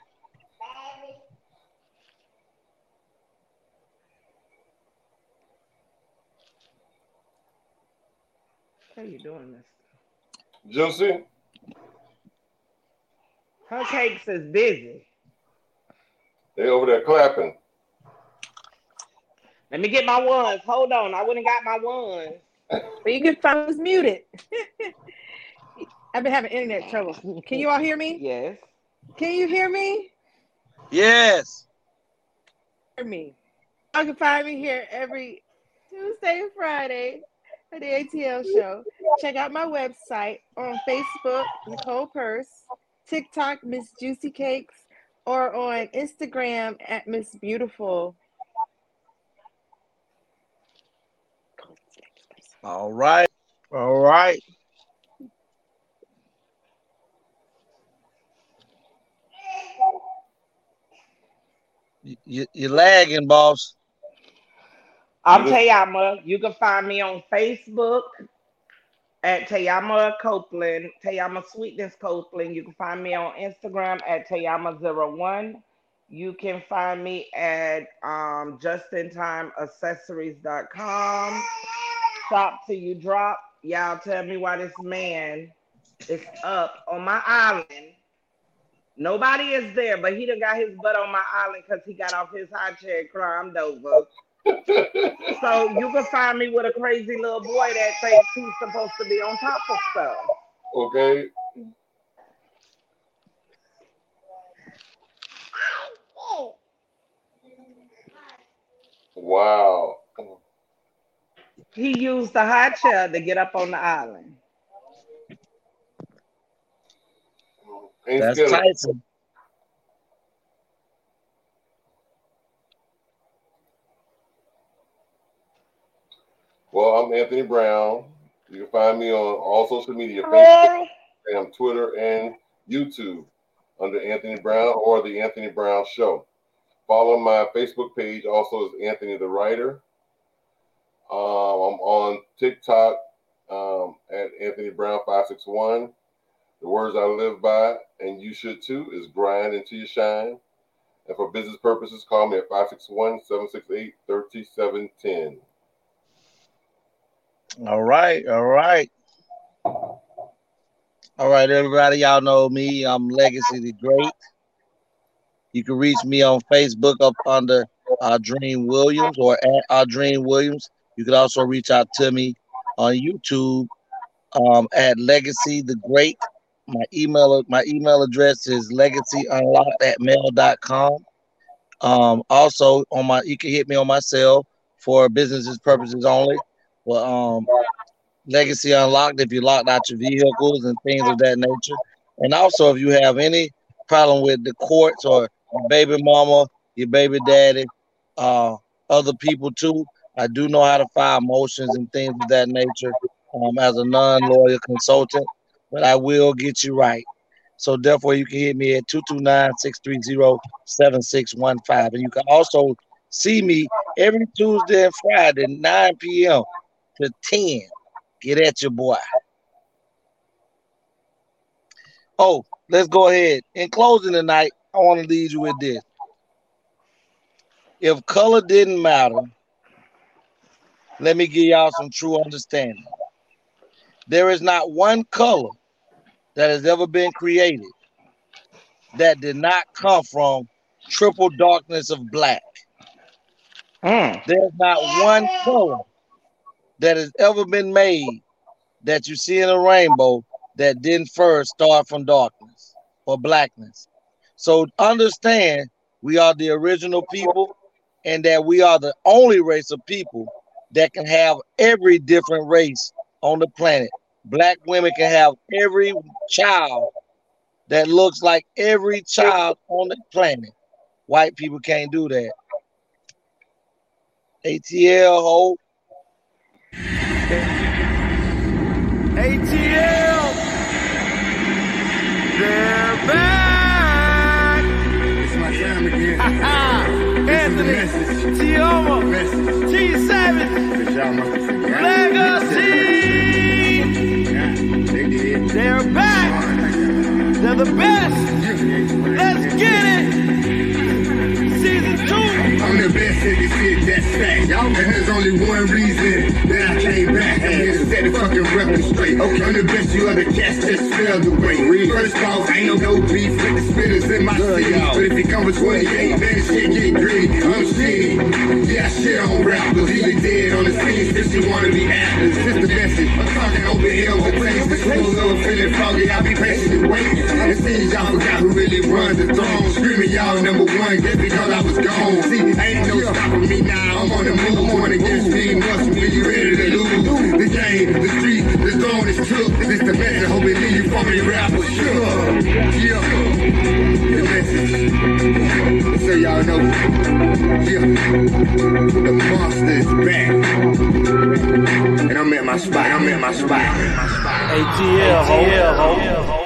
How you doing this? Josie, Her cakes is busy. they over there clapping. Let me get my ones. Hold on. I wouldn't got my ones. But you can find us muted. I've been having internet trouble. Can you all hear me? Yes. Can you hear me? Yes. Hear me. You can find me here every Tuesday and Friday for the ATL show. Check out my website on Facebook, Nicole Purse, TikTok, Miss Juicy Cakes, or on Instagram at Miss Beautiful. All right. All right. You, you're lagging, boss. I'm Tayama. You can find me on Facebook at Tayama Copeland, Tayama Sweetness Copeland. You can find me on Instagram at Tayama01. You can find me at um, justintimeaccessories.com. Shop till you drop. Y'all tell me why this man is up on my island. Nobody is there, but he done got his butt on my island because he got off his high chair and climbed over. so you can find me with a crazy little boy that thinks he's supposed to be on top of stuff. Okay. Wow. He used the high chair to get up on the island. Ain't That's scared of- Tyson. Well, I'm Anthony Brown. You can find me on all social media, Facebook, Instagram, Twitter, and YouTube under Anthony Brown or the Anthony Brown Show. Follow my Facebook page also is Anthony the Writer. Um, I'm on TikTok um, at Anthony Brown 561. The words I live by, and you should too, is grind until you shine. And for business purposes, call me at 561 768 3710. All right, all right. All right, everybody, y'all know me. I'm Legacy the Great. You can reach me on Facebook up under uh, Dream Williams or at uh, Dream Williams. You can also reach out to me on YouTube um, at Legacy the Great. My email my email address is legacyunlocked at mail.com. Um, also on my you can hit me on my cell for businesses purposes only. Well, um, Legacy Unlocked if you locked out your vehicles and things of that nature. And also, if you have any problem with the courts or your baby mama, your baby daddy, uh, other people too, I do know how to file motions and things of that nature um, as a non lawyer consultant, but I will get you right. So, therefore, you can hit me at 229 630 7615. And you can also see me every Tuesday and Friday, 9 p.m. to 10. Get at your boy. Oh, let's go ahead. In closing tonight, I want to leave you with this. If color didn't matter, let me give y'all some true understanding. There is not one color that has ever been created that did not come from triple darkness of black. Mm. There's not one color that has ever been made that you see in a rainbow that didn't first start from darkness or blackness. So understand we are the original people and that we are the only race of people that can have every different race on the planet. Black women can have every child that looks like every child on the planet. White people can't do that. ATL ho. ATL. They're back. It's my time again. Anthony, Tioma, T Savage, Legacy. The best. Let's get it. Shit, that's fact. And there's only one reason that I came back. Here to set the fucking record straight. Okay. I'm the best you ever catch, just spell the way. First off, ain't no beef with the spitters in my city. But if it come with 28, then the shit get greedy. I'm shitty. Yeah, shit on rappers. Even dead on the scene, since you wanna be actors. Just the message. I'm talking open hills and things. Clothes over feeling foggy. I'll be patiently waiting. It seems y'all forgot who really runs the throne. Screaming y'all number one just because I was gone. See, ain't no stopping me now. I'm on the move. Going against me. Must be you ready to lose. The game, the street, the throne is took. This the message. Hope it leave you from me rapper. Sure. Yeah. The message. So y'all know. Yeah. The monster is back. And I'm at my spot. I'm at my spot. ATL, ho.